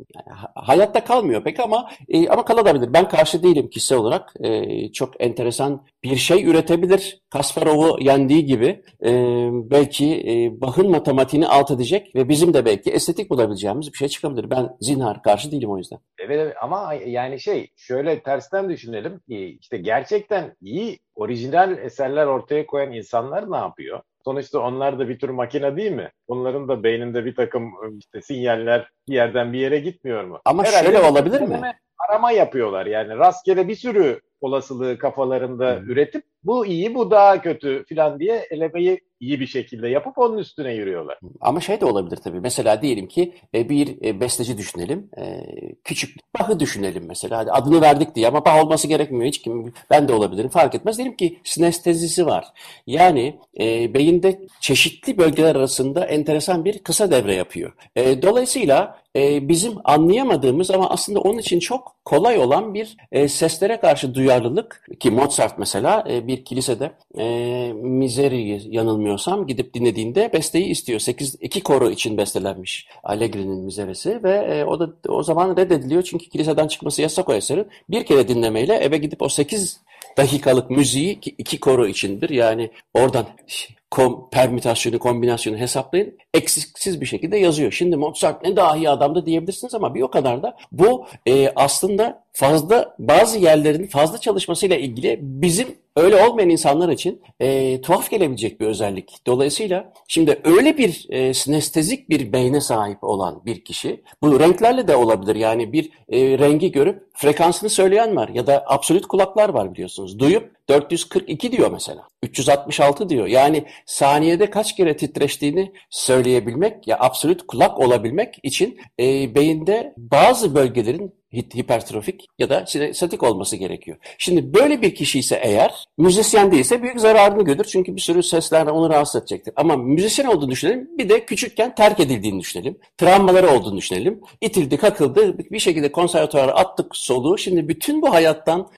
hayatta kalmıyor pek ama e, ama kalabilir. Ben karşı değilim kişisel olarak. E, çok enteresan bir şey üretebilir. Kasparov'u yendiği gibi e, belki e, Bach'ın matematiğini alt edecek ve bizim de belki estetik bulabileceğimiz bir şey çıkabilir. Ben zinhar karşı değilim o yüzden. Evet, evet ama yani şey şöyle tersten düşünelim. İşte gerçekten iyi orijinal eserler ortaya koyan insanlar ne yapıyor? sonuçta onlar da bir tür makine değil mi? Onların da beyninde bir takım işte sinyaller bir yerden bir yere gitmiyor mu? Ama Herhalde şöyle olabilir mi? Arama yapıyorlar yani rastgele bir sürü olasılığı kafalarında hmm. üretip bu iyi bu daha kötü filan diye elemeyi iyi bir şekilde yapıp onun üstüne yürüyorlar. Ama şey de olabilir tabii. Mesela diyelim ki e, bir e, besteci düşünelim. E, küçük Bach'ı düşünelim mesela. Adını verdik diye ama Bach olması gerekmiyor. Hiç kim ben de olabilirim. Fark etmez. Diyelim ki sinestezisi var. Yani beyinde çeşitli bölgeler arasında enteresan bir kısa devre yapıyor. Dolayısıyla bizim anlayamadığımız ama aslında onun için çok kolay olan bir seslere karşı duyarlılık ki Mozart mesela bir kilisede Miseri'yi yanılmıyor yanılmıyorsam gidip dinlediğinde besteyi istiyor. 8 iki koro için bestelenmiş Allegri'nin mizeresi ve e, o da o zaman reddediliyor çünkü kiliseden çıkması yasak o eserin. Bir kere dinlemeyle eve gidip o 8 dakikalık müziği iki koro içindir. Yani oradan kom, permütasyonu, kombinasyonu hesaplayın. Eksiksiz bir şekilde yazıyor. Şimdi Mozart ne dahi adamdı diyebilirsiniz ama bir o kadar da bu e, aslında fazla bazı yerlerin fazla çalışmasıyla ilgili bizim öyle olmayan insanlar için e, tuhaf gelebilecek bir özellik. Dolayısıyla şimdi öyle bir e, sinestezik bir beyne sahip olan bir kişi, bu renklerle de olabilir. Yani bir e, rengi görüp frekansını söyleyen var ya da absolut kulaklar var biliyorsunuz. Duyup 442 diyor mesela. 366 diyor. Yani saniyede kaç kere titreştiğini söyleyebilmek ya absolut kulak olabilmek için e, beyinde bazı bölgelerin hipertrofik ya da statik olması gerekiyor. Şimdi böyle bir kişi ise eğer müzisyen değilse büyük zararını görür. Çünkü bir sürü sesler onu rahatsız edecektir. Ama müzisyen olduğunu düşünelim. Bir de küçükken terk edildiğini düşünelim. Travmaları olduğunu düşünelim. İtildi, kakıldı. Bir şekilde konservatuvara attık soluğu. Şimdi bütün bu hayattan,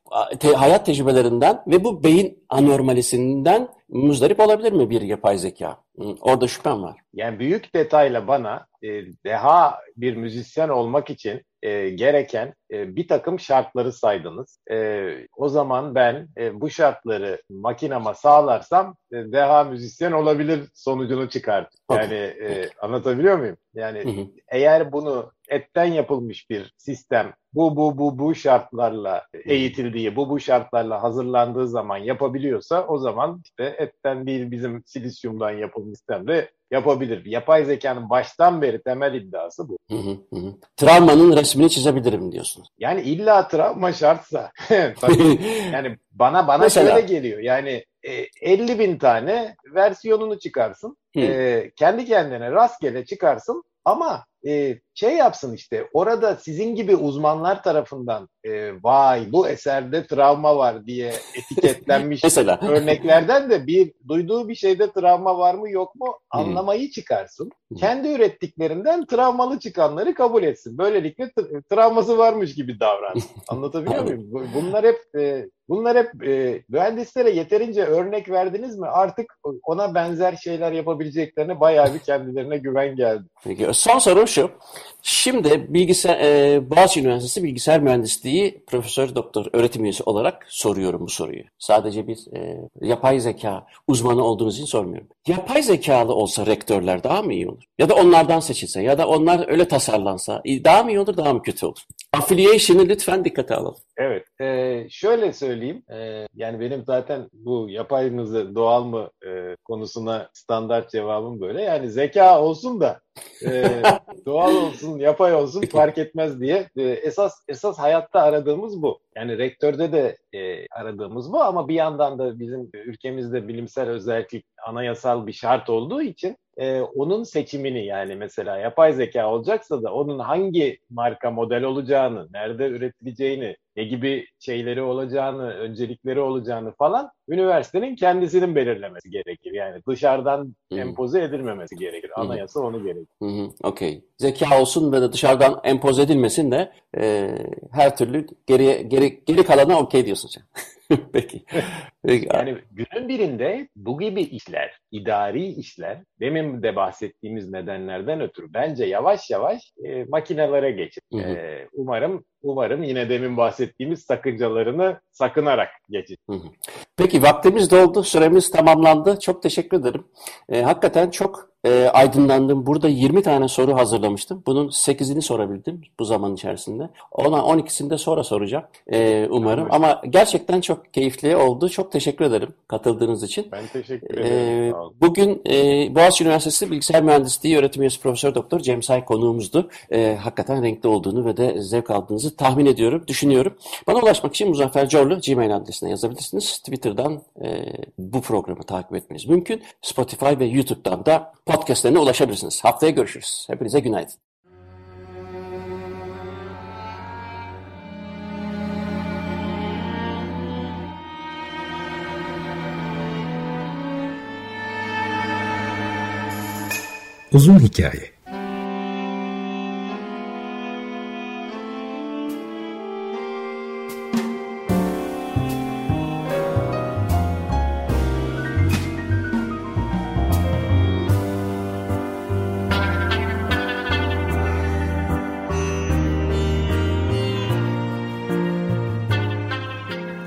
te, hayat tecrübelerinden ve bu beyin anormalisinden muzdarip olabilir mi bir yapay zeka? Orada şüphem var. Yani büyük detayla bana e, deha bir müzisyen olmak için e, gereken e, bir takım şartları saydınız. E, o zaman ben e, bu şartları makinama sağlarsam e, deha müzisyen olabilir sonucunu çıkarttım. Yani e, anlatabiliyor muyum? Yani hı hı. eğer bunu etten yapılmış bir sistem bu bu bu bu şartlarla eğitildiği, bu bu şartlarla hazırlandığı zaman yapabiliyorsa o zaman işte etten değil bizim silisyumdan yapılmış sistemde yapabilir. Yapay zekanın baştan beri temel iddiası bu. Hı hı hı. Travmanın resmini çizebilirim diyorsunuz. Yani illa travma şartsa. Tabii, yani bana bana Mesela, şöyle geliyor. Yani e, 50 bin tane versiyonunu çıkarsın. E, kendi kendine rastgele çıkarsın. Ama e, şey yapsın işte orada sizin gibi uzmanlar tarafından e, vay bu eserde travma var diye etiketlenmiş Mesela. örneklerden de bir duyduğu bir şeyde travma var mı yok mu anlamayı çıkarsın. Kendi ürettiklerinden travmalı çıkanları kabul etsin. Böylelikle travması varmış gibi davransın. Anlatabiliyor muyum? Bunlar hep e, bunlar hep e, mühendislere yeterince örnek verdiniz mi? Artık ona benzer şeyler yapabileceklerine bayağı bir kendilerine güven geldi. Peki son soru şu. Şimdi bilgisayar, e, Boğaziçi Üniversitesi Bilgisayar Mühendisliği Profesör Doktor öğretim üyesi olarak soruyorum bu soruyu. Sadece bir e, yapay zeka uzmanı olduğunuz için sormuyorum. Yapay zekalı olsa rektörler daha mı iyi olur? Ya da onlardan seçilse ya da onlar öyle tasarlansa daha mı iyi olur daha mı kötü olur? Affiliation'ı lütfen dikkate alalım. Evet. E, şöyle söyleyeyim. E, yani benim zaten bu yapay mı doğal mı e, konusuna standart cevabım böyle. Yani zeka olsun da e, doğal olsun, yapay olsun fark etmez diye. E, esas esas hayatta aradığımız bu. Yani rektörde de e, aradığımız bu ama bir yandan da bizim ülkemizde bilimsel özellik anayasal bir şart olduğu için e, onun seçimini yani mesela yapay zeka olacaksa da onun hangi marka model olacağını, nerede üretileceğini, ne gibi şeyleri olacağını, öncelikleri olacağını falan üniversitenin kendisinin belirlemesi gerekir. Yani dışarıdan Hı-hı. empoze edilmemesi gerekir. Anayasa Hı-hı. onu gerekir. Okey. Zeka olsun ve de dışarıdan empoze edilmesin de e, her türlü geri geri geri kalana okey diyorsun sen. Peki. Peki. Yani günün birinde bu gibi işler, idari işler, demin de bahsettiğimiz nedenlerden ötürü bence yavaş yavaş e, makinelere geçir. E, umarım umarım yine demin bahsettiğimiz sakıncalarını sakınarak geçir. Peki vaktimiz doldu, süremiz tamamlandı. Çok teşekkür ederim. E, hakikaten çok e, aydınlandım. Burada 20 tane soru hazırlamıştım. Bunun 8'ini sorabildim bu zaman içerisinde. Ona 12'sini de sonra soracağım e, umarım. Ama gerçekten çok keyifli oldu. Çok teşekkür ederim katıldığınız için. Ben teşekkür ederim. E, bugün e, Boğaziçi Üniversitesi Bilgisayar Mühendisliği Öğretim Üyesi Profesör Doktor Cem Say konuğumuzdu. E, hakikaten renkli olduğunu ve de zevk aldığınızı tahmin ediyorum, düşünüyorum. Bana ulaşmak için Muzaffer Corlu Gmail adresine yazabilirsiniz. Twitter'dan e, bu programı takip etmeniz mümkün. Spotify ve YouTube'dan da podcastlerine ulaşabilirsiniz. Haftaya görüşürüz. Hepinize günaydın. Uzun Hikaye